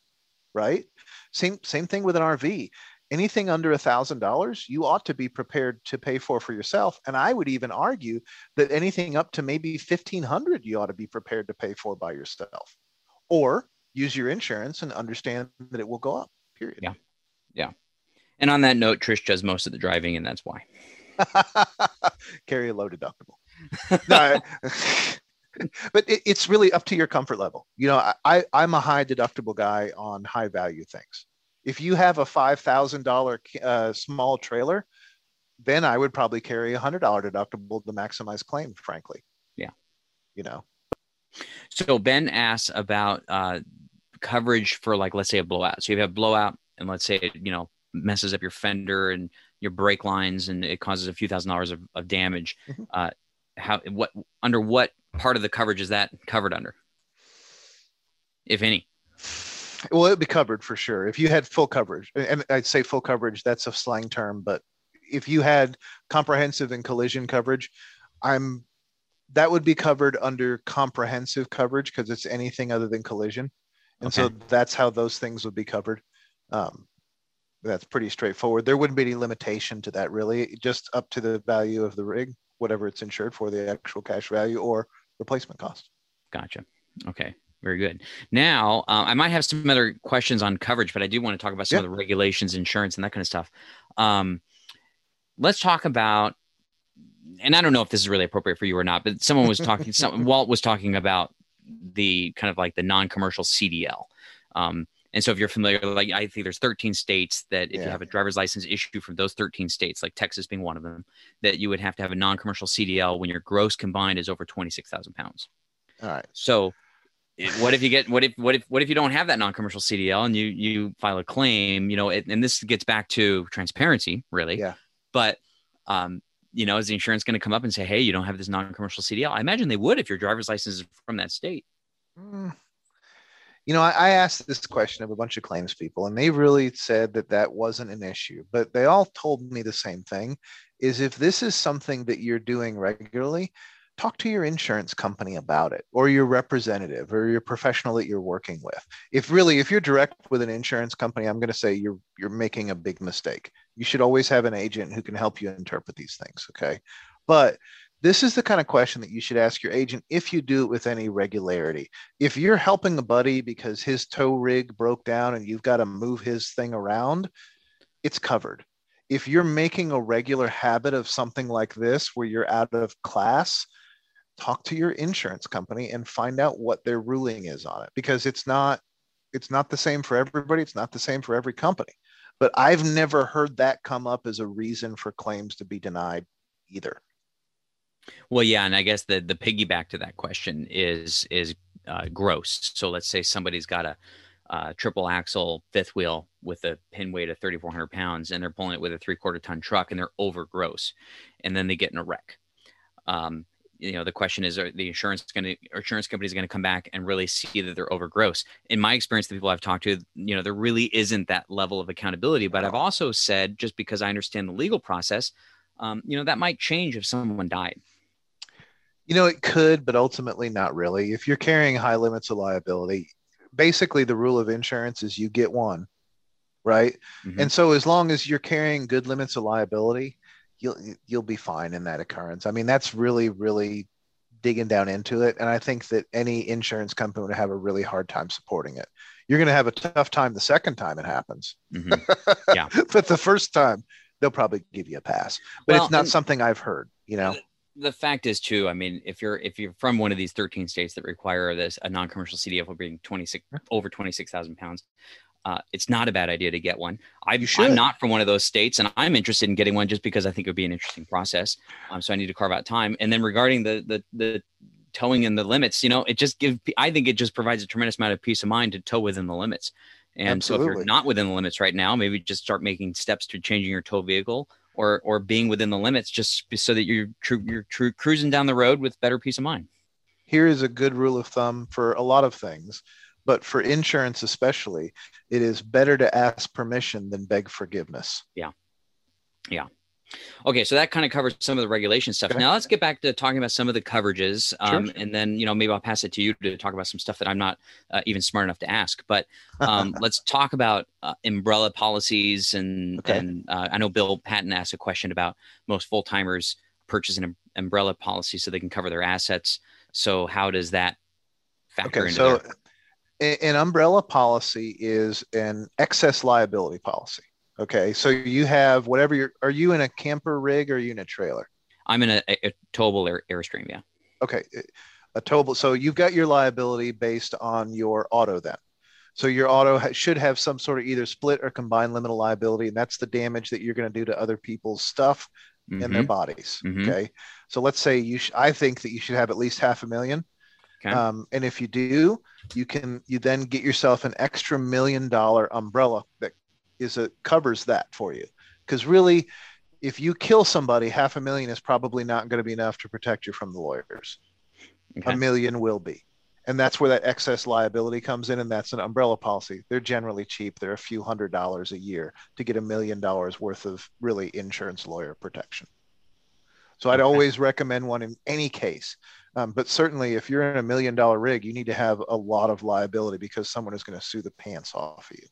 Right. Same same thing with an RV anything under a thousand dollars you ought to be prepared to pay for for yourself. And i would even argue that anything up to maybe 1500 you ought to be prepared to pay for by yourself. Or use your insurance and understand that it will go up period. Yeah. Yeah. And on that note trish does most of the driving and that's why. Carry a low deductible no, but it, it's really up to your comfort level. You know I, i'm a high deductible guy on high value things if you have a $5,000 uh, small trailer, then I would probably carry a $100 deductible to maximize claim, frankly. Yeah. You know? So Ben asks about uh, coverage for like, let's say a blowout. So you have a blowout and let's say, it, you know, messes up your fender and your brake lines and it causes a few thousand dollars of, of damage. Mm-hmm. Uh, how, what, under what part of the coverage is that covered under? If any? Well it'd be covered for sure. If you had full coverage and i'd say full coverage that's a slang term but if you had comprehensive and collision coverage i'm that would be covered under comprehensive coverage because it's anything other than collision. And okay. so that's how those things would be covered. Um, that's pretty straightforward. There wouldn't be any limitation to that really. Just up to the value of the rig whatever it's insured for the actual cash value or replacement cost. Gotcha. Okay very good. Now, uh, I might have some other questions on coverage, but I do want to talk about some yeah. of the regulations, insurance, and that kind of stuff. Um, let's talk about, and I don't know if this is really appropriate for you or not, but someone was talking, some, Walt was talking about the kind of like the non-commercial CDL. Um, and so if you're familiar, like I think there's 13 states that if yeah. you have a driver's license issued from those 13 states, like Texas being one of them, that you would have to have a non-commercial CDL when your gross combined is over 26,000 pounds. All right. So what if you get what if what if what if you don't have that non-commercial CDL and you you file a claim? You know, it, and this gets back to transparency, really. Yeah. But um, you know, is the insurance going to come up and say, "Hey, you don't have this non-commercial CDL"? I imagine they would if your driver's license is from that state. Mm. You know, I, I asked this question of a bunch of claims people, and they really said that that wasn't an issue. But they all told me the same thing: is if this is something that you're doing regularly, talk to your insurance company about it or your representative or your professional that you're working with if really if you're direct with an insurance company i'm going to say you're you're making a big mistake you should always have an agent who can help you interpret these things okay but this is the kind of question that you should ask your agent if you do it with any regularity. If you're helping a buddy because his tow rig broke down and you've got to move his thing around, it's covered. If you're making a regular habit of something like this where you're out of class, talk to your insurance company and find out what their ruling is on it because it's not it's not the same for everybody, it's not the same for every company. But I've never heard that come up as a reason for claims to be denied either. Well, yeah, and I guess the the piggyback to that question is is uh, gross. So let's say somebody's got a uh, triple axle fifth wheel with a pin weight of 3,400 pounds, and they're pulling it with a three quarter ton truck, and they're over gross, and then they get in a wreck. Um, you know, the question is, are the insurance going to, insurance companies going to come back and really see that they're overgross? In my experience, the people I've talked to, you know, there really isn't that level of accountability. But I've also said, just because I understand the legal process, um, you know, that might change if someone died. You know, it could, but ultimately not really. If you're carrying high limits of liability, basically the rule of insurance is you get one, right? Mm-hmm. And so as long as you're carrying good limits of liability, you'll you'll be fine in that occurrence. I mean, that's really really digging down into it, and I think that any insurance company would have a really hard time supporting it. You're going to have a tough time the second time it happens. Mm-hmm. Yeah, but the first time they'll probably give you a pass. But well, it's not something I've heard. You know the fact is too i mean if you're if you're from one of these 13 states that require this a non-commercial CDL will being 26 over 26000 pounds uh, it's not a bad idea to get one. I, i'm not from one of those states and i'm interested in getting one just because i think it would be an interesting process. Um, so i need to carve out time. And then regarding the the the towing in the limits you know it just gives i think it just provides a tremendous amount of peace of mind to tow within the limits. And Absolutely. so if you're not within the limits right now maybe just start making steps to changing your tow vehicle or or being within the limits just so that you're tr- you're tr- cruising down the road with better peace of mind. Here is a good rule of thumb for a lot of things, but for insurance especially, it is better to ask permission than beg forgiveness. Yeah. Yeah. Okay, so that kind of covers some of the regulation stuff. Now let's get back to talking about some of the coverages, um, sure. and then you know maybe I'll pass it to you to talk about some stuff that I'm not uh, even smart enough to ask. But um, let's talk about uh, umbrella policies, and okay. and uh, I know Bill Patton asked a question about most full timers purchase an umbrella policy so they can cover their assets. So how does that factor okay, into? So their- an umbrella policy is an excess liability policy. Okay, so you have whatever you're. Are you in a camper rig or are you in a trailer? I'm in a, a towable air, airstream. Yeah. Okay, a towable. So you've got your liability based on your auto then. So your auto ha- should have some sort of either split or combined limit of liability, and that's the damage that you're going to do to other people's stuff mm-hmm. in their bodies. Mm-hmm. Okay. So let's say you. Sh- I think that you should have at least half a million. Okay. Um, and if you do, you can you then get yourself an extra million dollar umbrella that is it covers that for you. Because really if you kill somebody half a million is probably not going to be enough to protect you from the lawyers. Okay. a million will be. And that's where that excess liability comes in and that's an umbrella policy. They're generally cheap. They're a few hundred dollars a year to get a million dollars worth of really insurance lawyer protection. So i'd okay. always recommend one in any case um, but certainly if you're in a million dollar rig you need to have a lot of liability because someone is going to sue the pants off of you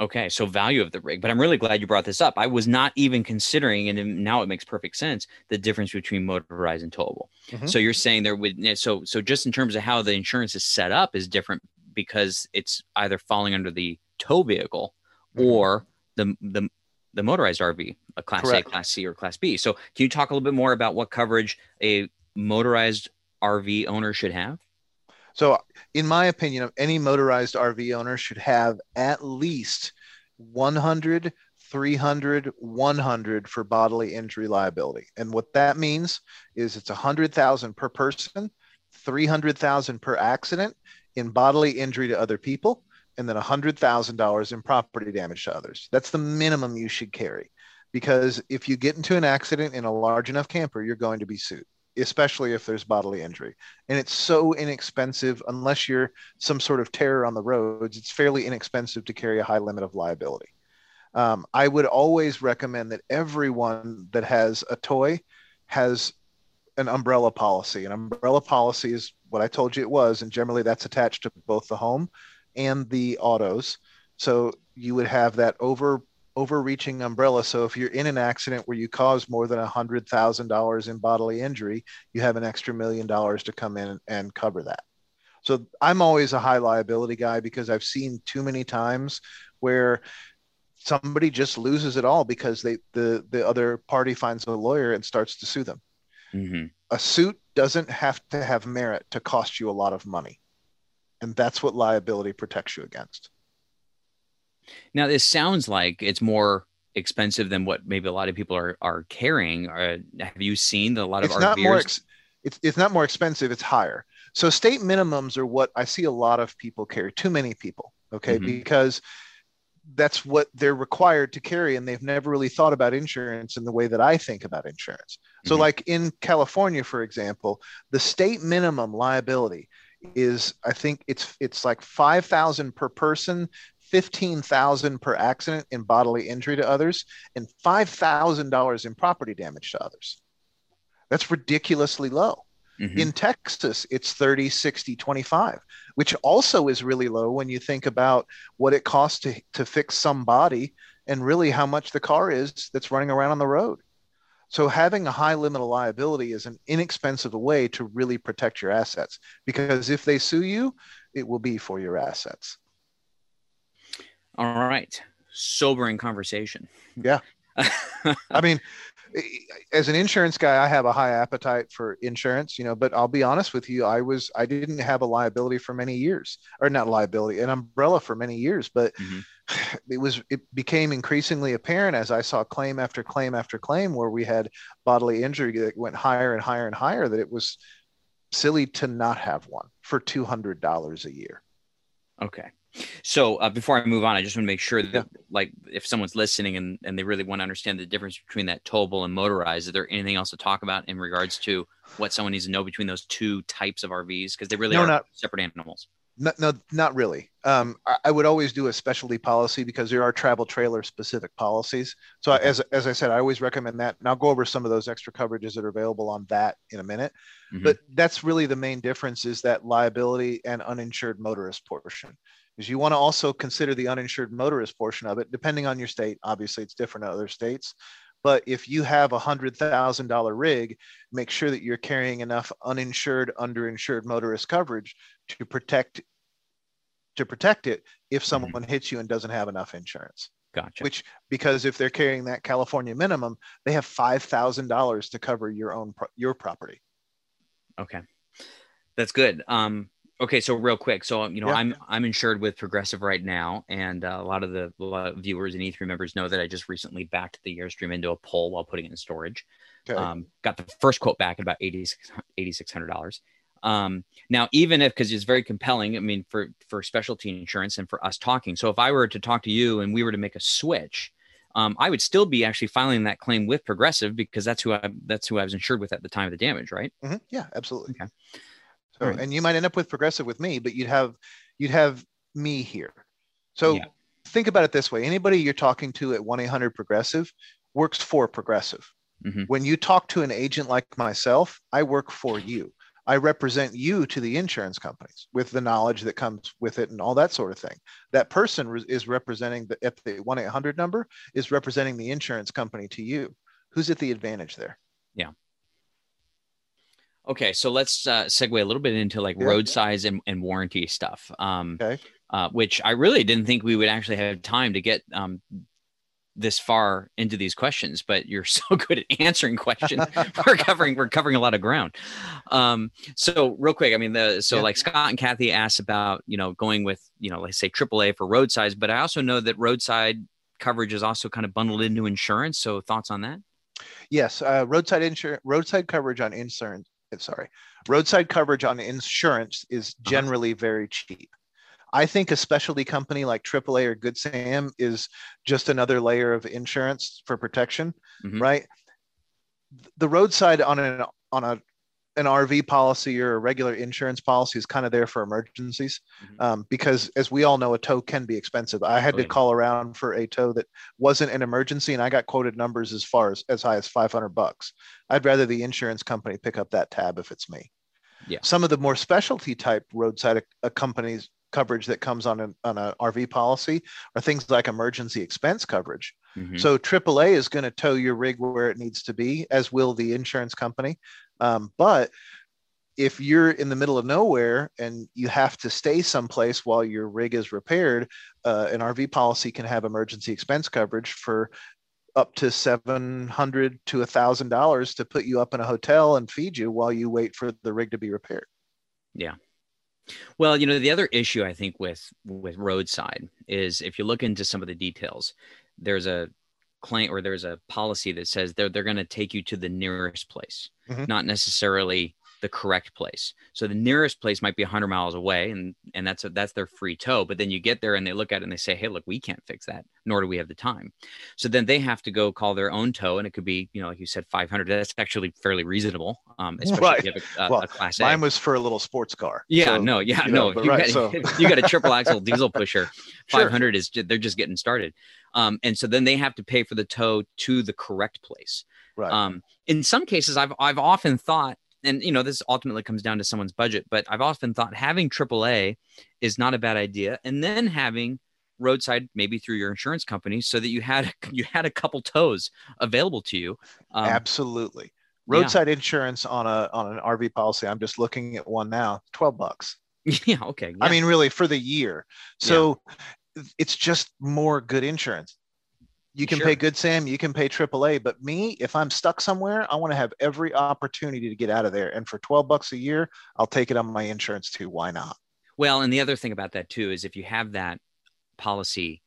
Okay, so value of the rig, but I'm really glad you brought this up. I was not even considering, and now it makes perfect sense, the difference between motorized and towable. Mm-hmm. So you're saying there would so so just in terms of how the insurance is set up is different because it's either falling under the tow vehicle mm-hmm. or the the the motorized RV, a class Correct. A, class C, or class B. So can you talk a little bit more about what coverage a motorized RV owner should have? So, in my opinion, any motorized RV owner should have at least 100, 300, 100 for bodily injury liability. And what that means is it's 100,000 per person, 300,000 per accident in bodily injury to other people, and then $100,000 in property damage to others. That's the minimum you should carry because if you get into an accident in a large enough camper, you're going to be sued especially if there's bodily injury. And it's so inexpensive, unless you're some sort of terror on the roads, it's fairly inexpensive to carry a high limit of liability. Um, I would always recommend that everyone that has a toy has an umbrella policy. An umbrella policy is what I told you it was, and generally that's attached to both the home and the autos. So you would have that over overreaching umbrella. So if you're in an accident where you cause more than a hundred thousand dollars in bodily injury, you have an extra million dollars to come in and cover that. So I'm always a high liability guy because I've seen too many times where somebody just loses it all because they the the other party finds a lawyer and starts to sue them. Mm-hmm. A suit doesn't have to have merit to cost you a lot of money, and that's what liability protects you against. Now, this sounds like it's more expensive than what maybe a lot of people are are carrying. Uh, have you seen that a lot of it's not more ex- it's it's not more expensive. It's higher. So state minimums are what I see a lot of people carry. Too many people. Okay, mm-hmm. because that's what they're required to carry and they've never really thought about insurance in the way that i think about insurance so mm-hmm. like in california for example the state minimum liability is i think it's it's like 5000 per person 15,000 per accident in bodily injury to others and $5,000 in property damage to others. That's ridiculously low. Mm-hmm. In Texas, it's 30, 60, 25, which also is really low when you think about what it costs to, to fix some body and really how much the car is that's running around on the road. So having a high limit of liability is an inexpensive way to really protect your assets because if they sue you, it will be for your assets. All right. Sobering conversation. Yeah. I mean, as an insurance guy, I have a high appetite for insurance, you know, but I'll be honest with you, I was I didn't have a liability for many years, or not liability, an umbrella for many years, but mm-hmm. it was it became increasingly apparent as I saw claim after claim after claim where we had bodily injury that went higher and higher and higher that it was silly to not have one for $200 a year. Okay. So uh, before I move on, I just want to make sure that, yeah. like, if someone's listening and, and they really want to understand the difference between that towable and motorized, is there anything else to talk about in regards to what someone needs to know between those two types of RVs? Because they really no, are not, separate animals. No, no, not really. Um, I, I, would always do a specialty policy because there are travel trailer specific policies. So okay. as, as I said, I always recommend that. And I'll go over some of those extra coverages that are available on that in a minute. Mm-hmm. But that's really the main difference is that liability and uninsured motorist portion is you want to also consider the uninsured motorist portion of it, depending on your state. Obviously, it's different in other states. But if you have a hundred thousand dollar rig, make sure that you're carrying enough uninsured, underinsured motorist coverage to protect to protect it if mm-hmm. someone mm-hmm. hits you and doesn't have enough insurance. Gotcha. Which because if they're carrying that California minimum, they have five thousand dollars to cover your own your property. Okay, that's good. Um, Okay, so real quick, so you know, yeah. I'm I'm insured with Progressive right now, and uh, a lot of the lot of viewers and E3 members know that I just recently backed the Airstream into a pole while putting it in storage. Okay. Um, got the first quote back at about 8,600. dollars um, now, even if because it's very compelling, I mean, for for specialty insurance and for us talking. So if I were to talk to you and we were to make a switch, um, I would still be actually filing that claim with Progressive because that's who I that's who I was insured with at the time of the damage, right? Mm-hmm. Yeah, absolutely. Okay. So, right. and you might end up with progressive with me, but you'd have you'd have me here. So yeah. think about it this way: anybody you're talking to at one eight hundred progressive works for progressive. Mm-hmm. When you talk to an agent like myself, I work for you. I represent you to the insurance companies with the knowledge that comes with it and all that sort of thing. That person re- is representing the at the 1 800 number is representing the insurance company to you. Who's at the advantage there? Yeah. Okay, so let's uh, segue a little bit into like yeah. roadside and, and warranty stuff. Um, okay. Uh, which I really didn't think we would actually have time to get um, this far into these questions, but you're so good at answering questions. we're covering we're covering a lot of ground. Um, so real quick, I mean, the so yeah. like Scott and Kathy asked about you know going with you know let's say AAA for roadside, but I also know that roadside coverage is also kind of bundled into insurance. So thoughts on that? Yes, uh, roadside insurance, roadside coverage on insurance sorry, roadside coverage on insurance is uh-huh. generally very cheap. I think a specialty company like AAA or Good Sam is just another layer of insurance for protection, mm-hmm. right? The roadside on an on a an RV policy or a regular insurance policy is kind of there for emergencies mm-hmm. um, because, as we all know, a tow can be expensive. I had oh, to yeah. call around for a tow that wasn't an emergency, and I got quoted numbers as far as as high as 500 bucks. I'd rather the insurance company pick up that tab if it's me. Yeah. Some of the more specialty type roadside uh, companies coverage that comes on an on a RV policy are things like emergency expense coverage. Mm-hmm. So AAA is going to tow your rig where it needs to be, as will the insurance company. Um, but if you're in the middle of nowhere and you have to stay someplace while your rig is repaired, uh, an RV policy can have emergency expense coverage for up to 700 to a thousand dollars to put you up in a hotel and feed you while you wait for the rig to be repaired. Yeah. Well, you know, the other issue I think with with roadside is if you look into some of the details, there's a claim or there's a policy that says they're they're going to take you to the nearest place, mm-hmm. not necessarily the correct place. So the nearest place might be 100 miles away, and and that's a, that's their free tow. But then you get there and they look at it and they say, "Hey, look, we can't fix that, nor do we have the time." So then they have to go call their own tow, and it could be, you know, like you said, 500. That's actually fairly reasonable, um, especially right. if you have a, well, a class A. Mine was for a little sports car. Yeah, so, no, yeah, you know, no. You, right, got, so. you got a triple axle diesel pusher. 500 sure. is they're just getting started, um, and so then they have to pay for the tow to the correct place. Right. Um, in some cases, I've I've often thought and you know this ultimately comes down to someone's budget but i've often thought having aaa is not a bad idea and then having roadside maybe through your insurance company so that you had you had a couple tows available to you um, absolutely roadside yeah. insurance on a on an rv policy i'm just looking at one now 12 bucks yeah okay yeah. i mean really for the year so yeah. it's just more good insurance you can sure. pay Good Sam, you can pay AAA, but me, if I'm stuck somewhere, I want to have every opportunity to get out of there. And for 12 bucks a year, I'll take it on my insurance too. Why not? Well, and the other thing about that too is if you have that policy,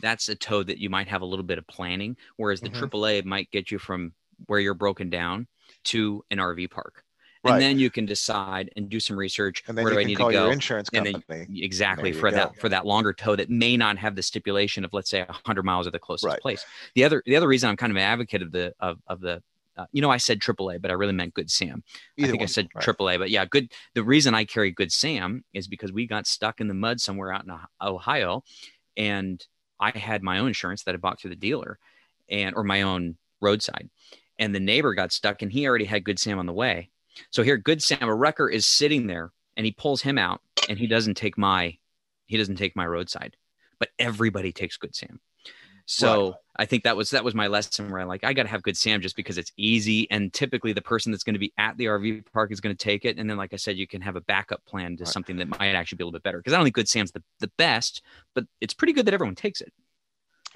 that's a tow that you might have a little bit of planning, whereas the mm-hmm. AAA might get you from where you're broken down to an RV park and right. then you can decide and do some research. And then where do I need to go? insurance company. Then, exactly for that for that longer tow that may not have the stipulation of let's say 100 miles of the closest right. place. The other the other reason I'm kind of an advocate of the of of the uh, you know, I said AAA, but I really meant Good Sam. Either I think one, I said right. AAA, but yeah, good. The reason I carry Good Sam is because we got stuck in the mud somewhere out in Ohio, and I had my own insurance that I bought through the dealer, and or my own roadside, and the neighbor got stuck, and he already had Good Sam on the way, so here, Good Sam, a wrecker is sitting there and he pulls him out and he doesn't take my he doesn't take my roadside, but everybody takes Good Sam. So right. I think that was that was my lesson where I like I got to have Good Sam just because it's easy and typically the person that's going to be at the RV park is going to take it and then like I said you can have a backup plan to right. something that might actually be a little bit better because I don't think Good Sam's the, the best but it's pretty good that everyone takes it.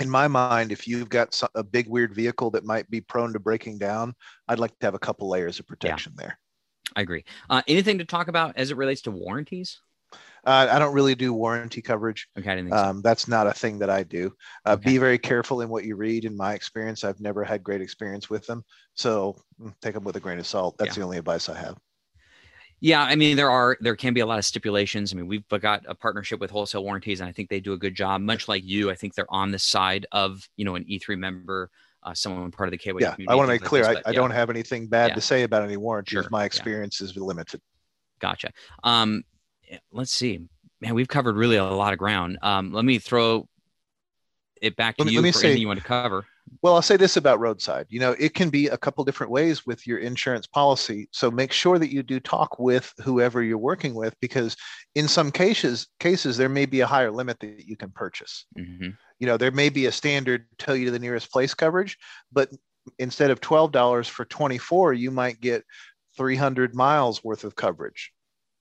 In my mind, if you've got a big weird vehicle that might be prone to breaking down, I'd like to have a couple layers of protection yeah. there. I agree. Uh, anything to talk about as it relates to warranties? Uh, I don't really do warranty coverage. Okay, um, so. that's not a thing that I do. Uh, okay. Be very careful in what you read. In my experience, I've never had great experience with them, so mm, take them with a grain of salt. That's yeah. the only advice I have. Yeah, I mean there are there can be a lot of stipulations. I mean we've got a partnership with wholesale warranties, and I think they do a good job. Much like you, I think they're on the side of you know an E3 member uh, someone part of the KW yeah, I want to make clear, this, I, I don't have anything bad yeah. to say about any warranties. Sure. My experience yeah. is limited. Gotcha. Um, let's see, man, we've covered really a lot of ground. Um, let me throw it back to let me, you let me for say, anything you want to cover. Well, I'll say this about roadside. You know, it can be a couple different ways with your insurance policy. So make sure that you do talk with whoever you're working with, because in some cases, cases there may be a higher limit that you can purchase. Mm-hmm you know there may be a standard tell you to the nearest place coverage but instead of $12 for 24 you might get 300 miles worth of coverage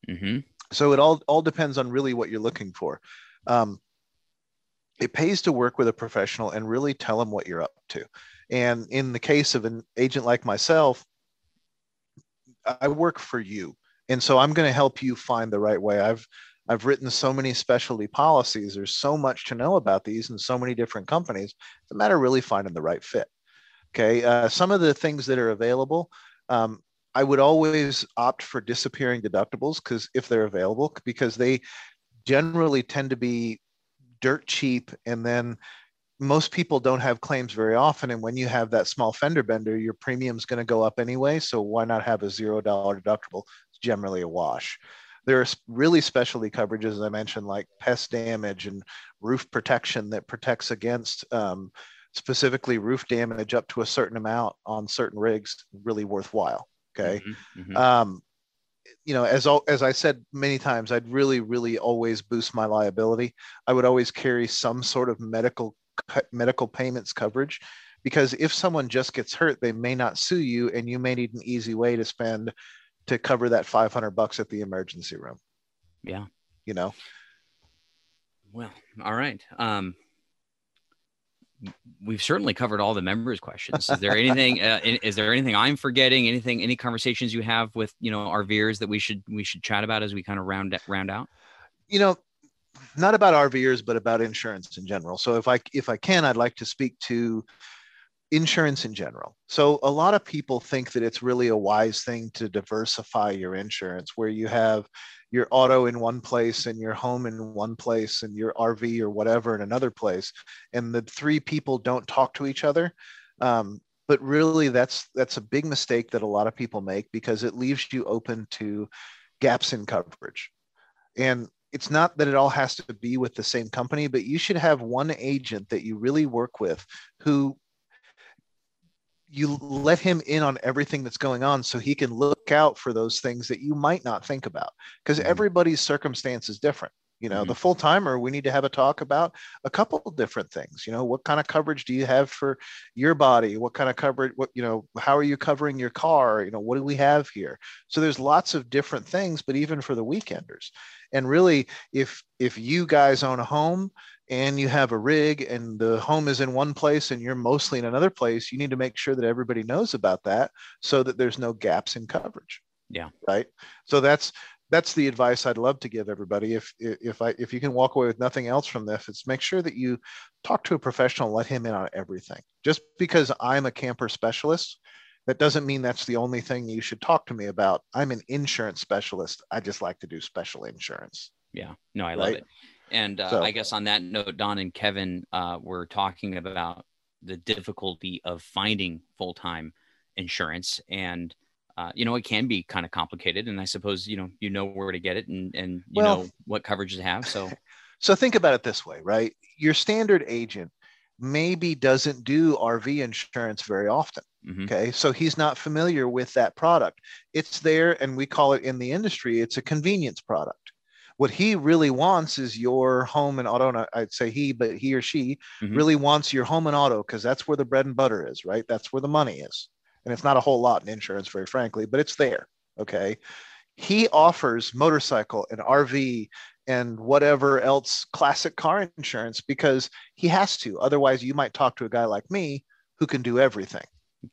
mm-hmm. so it all all depends on really what you're looking for um, it pays to work with a professional and really tell them what you're up to and in the case of an agent like myself i work for you and so i'm going to help you find the right way i've I've written so many specialty policies. There's so much to know about these and so many different companies. It's a matter of really finding the right fit. Okay. Uh, some of the things that are available, um, I would always opt for disappearing deductibles because if they're available, because they generally tend to be dirt cheap and then most people don't have claims very often. And when you have that small fender bender, your premium's going to go up anyway. So why not have a zero dollar deductible? It's generally a wash. There are really specialty coverages, as I mentioned, like pest damage and roof protection that protects against um, specifically roof damage up to a certain amount on certain rigs, really worthwhile. Okay. Mm-hmm, mm-hmm. Um, you know, as as I said many times, I'd really, really always boost my liability. I would always carry some sort of medical medical payments coverage, because if someone just gets hurt, they may not sue you, and you may need an easy way to spend to cover that 500 bucks at the emergency room. Yeah. You know. Well, all right. Um, we've certainly covered all the members questions. Is there anything uh, is there anything i'm forgetting? Anything any conversations you have with you know our viewers that we should we should chat about as we kind of round round out? You know not about RVers, but about insurance in general. So if I if I can, I'd like to speak to insurance in general. So a lot of people think that it's really a wise thing to diversify your insurance, where you have your auto in one place and your home in one place and your RV or whatever in another place, and the three people don't talk to each other. Um, but really, that's that's a big mistake that a lot of people make because it leaves you open to gaps in coverage. And it's not that it all has to be with the same company, but you should have one agent that you really work with who you let him in on everything that's going on so he can look out for those things that you might not think about because mm-hmm. everybody's circumstance is different you know mm-hmm. the full timer we need to have a talk about a couple different things you know what kind of coverage do you have for your body what kind of coverage what you know how are you covering your car you know what do we have here so there's lots of different things but even for the weekenders and really if if you guys own a home and you have a rig and the home is in one place and you're mostly in another place you need to make sure that everybody knows about that so that there's no gaps in coverage yeah right so that's that's the advice I'd love to give everybody. If if I if you can walk away with nothing else from this, it's make sure that you talk to a professional, let him in on everything. Just because I'm a camper specialist that doesn't mean that's the only thing you should talk to me about. I'm an insurance specialist. I just like to do special insurance. Yeah, no, I love it. And uh, so, I guess on that note, Don and Kevin uh, were talking about the difficulty of finding full time insurance. And, uh, you know, it can be kind of complicated. And I suppose, you know, you know where to get it and, and you well, know what coverage to have. So, so think about it this way, right? Your standard agent maybe doesn't do RV insurance very often. Mm-hmm. Okay. So he's not familiar with that product. It's there, and we call it in the industry, it's a convenience product. What he really wants is your home and auto. I'd say he, but he or she mm-hmm. really wants your home and auto because that's where the bread and butter is, right? That's where the money is. And it's not a whole lot in insurance, very frankly, but it's there. Okay. He offers motorcycle and RV and whatever else classic car insurance because he has to. Otherwise, you might talk to a guy like me who can do everything.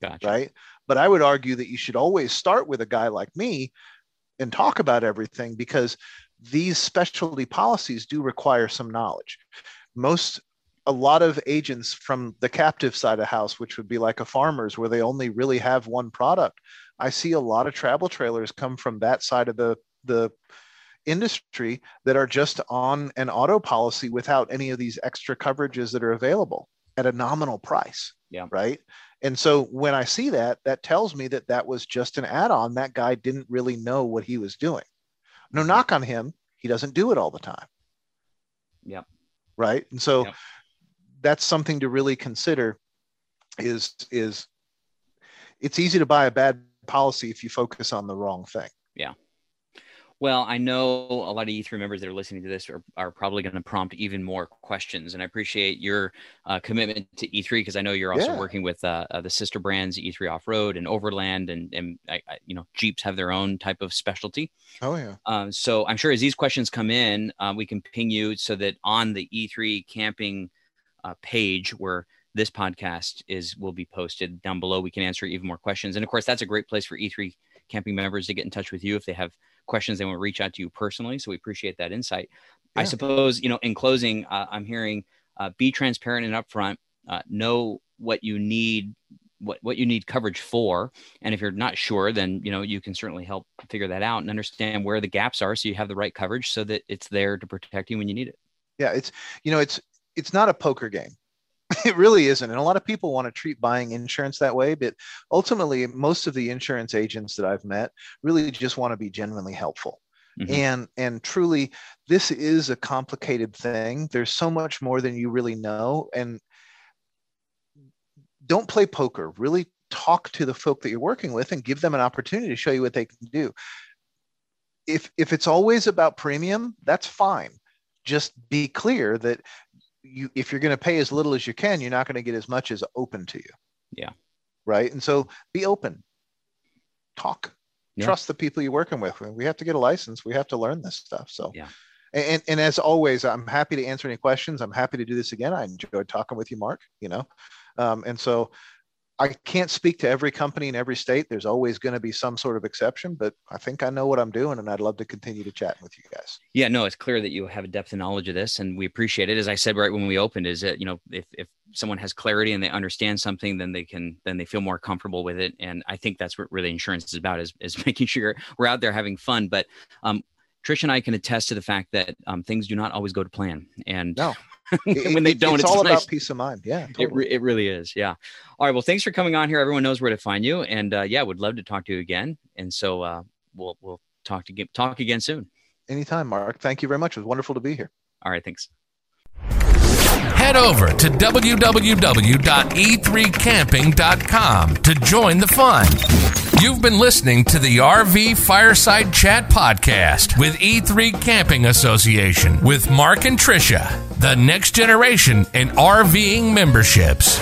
Gotcha. Right. But I would argue that you should always start with a guy like me and talk about everything because these specialty policies do require some knowledge. Most a lot of agents from the captive side of house, which would be like a farmer's where they only really have one product. I see a lot of travel trailers come from that side of the the industry that are just on an auto policy without any of these extra coverages that are available at a nominal price. Yeah. Right. And so when I see that, that tells me that that was just an add on. That guy didn't really know what he was doing. No knock on him. He doesn't do it all the time. Yep. Right. And so yep. that's something to really consider is, is it's easy to buy a bad policy if you focus on the wrong thing. Yeah. Well, I know a lot of E3 members that are listening to this are, are probably going to prompt even more questions. And I appreciate your uh, commitment to E3 because I know you're also yeah. working with uh, uh, the sister brands, E3 Off Road and Overland, and, and I, I, you know, Jeeps have their own type of specialty. Oh, yeah. Um, so I'm sure as these questions come in, uh, we can ping you so that on the E3 camping uh, page where this podcast is will be posted down below, we can answer even more questions. And of course, that's a great place for E3 camping members to get in touch with you if they have questions they want to reach out to you personally. So we appreciate that insight. Yeah. I suppose, you know, in closing, uh, I'm hearing uh, be transparent and upfront, uh, know what you need, what, what you need coverage for. And if you're not sure, then, you know, you can certainly help figure that out and understand where the gaps are. So you have the right coverage so that it's there to protect you when you need it. Yeah. It's, you know, it's, it's not a poker game. It really isn't. And a lot of people want to treat buying insurance that way. But ultimately, most of the insurance agents that I've met really just want to be genuinely helpful. Mm-hmm. And and truly, this is a complicated thing. There's so much more than you really know. And don't play poker. Really talk to the folk that you're working with and give them an opportunity to show you what they can do. If if it's always about premium, that's fine. Just be clear that you if you're going to pay as little as you can, you're not going to get as much as open to you. Yeah. Right. And so be open. Talk. Yeah. Trust the people you're working with. We have to get a license. We have to learn this stuff. So yeah. And, and as always, I'm happy to answer any questions. I'm happy to do this again. I enjoyed talking with you, Mark. You know, um, and so I can't speak to every company in every state. There's always going to be some sort of exception, but I think I know what I'm doing and I'd love to continue to chat with you guys. Yeah, no, it's clear that you have a depth of knowledge of this and we appreciate it. As I said right when we opened, is that, you know, if, if someone has clarity and they understand something, then they can, then they feel more comfortable with it. And I think that's what really insurance is about is, is making sure we're out there having fun. But um, Trish and I can attest to the fact that um, things do not always go to plan. And no. when they don't, it's, it's all nice. about peace of mind. Yeah, totally. it, re- it really is. Yeah. All right. Well, thanks for coming on here. Everyone knows where to find you, and uh, yeah, would love to talk to you again. And so uh, we'll we'll talk to get, talk again soon. Anytime, Mark. Thank you very much. It was wonderful to be here. All right. Thanks. Head over to www.e3camping.com to join the fun. You've been listening to the RV Fireside Chat Podcast with E3 Camping Association with Mark and Tricia, the next generation in RVing memberships.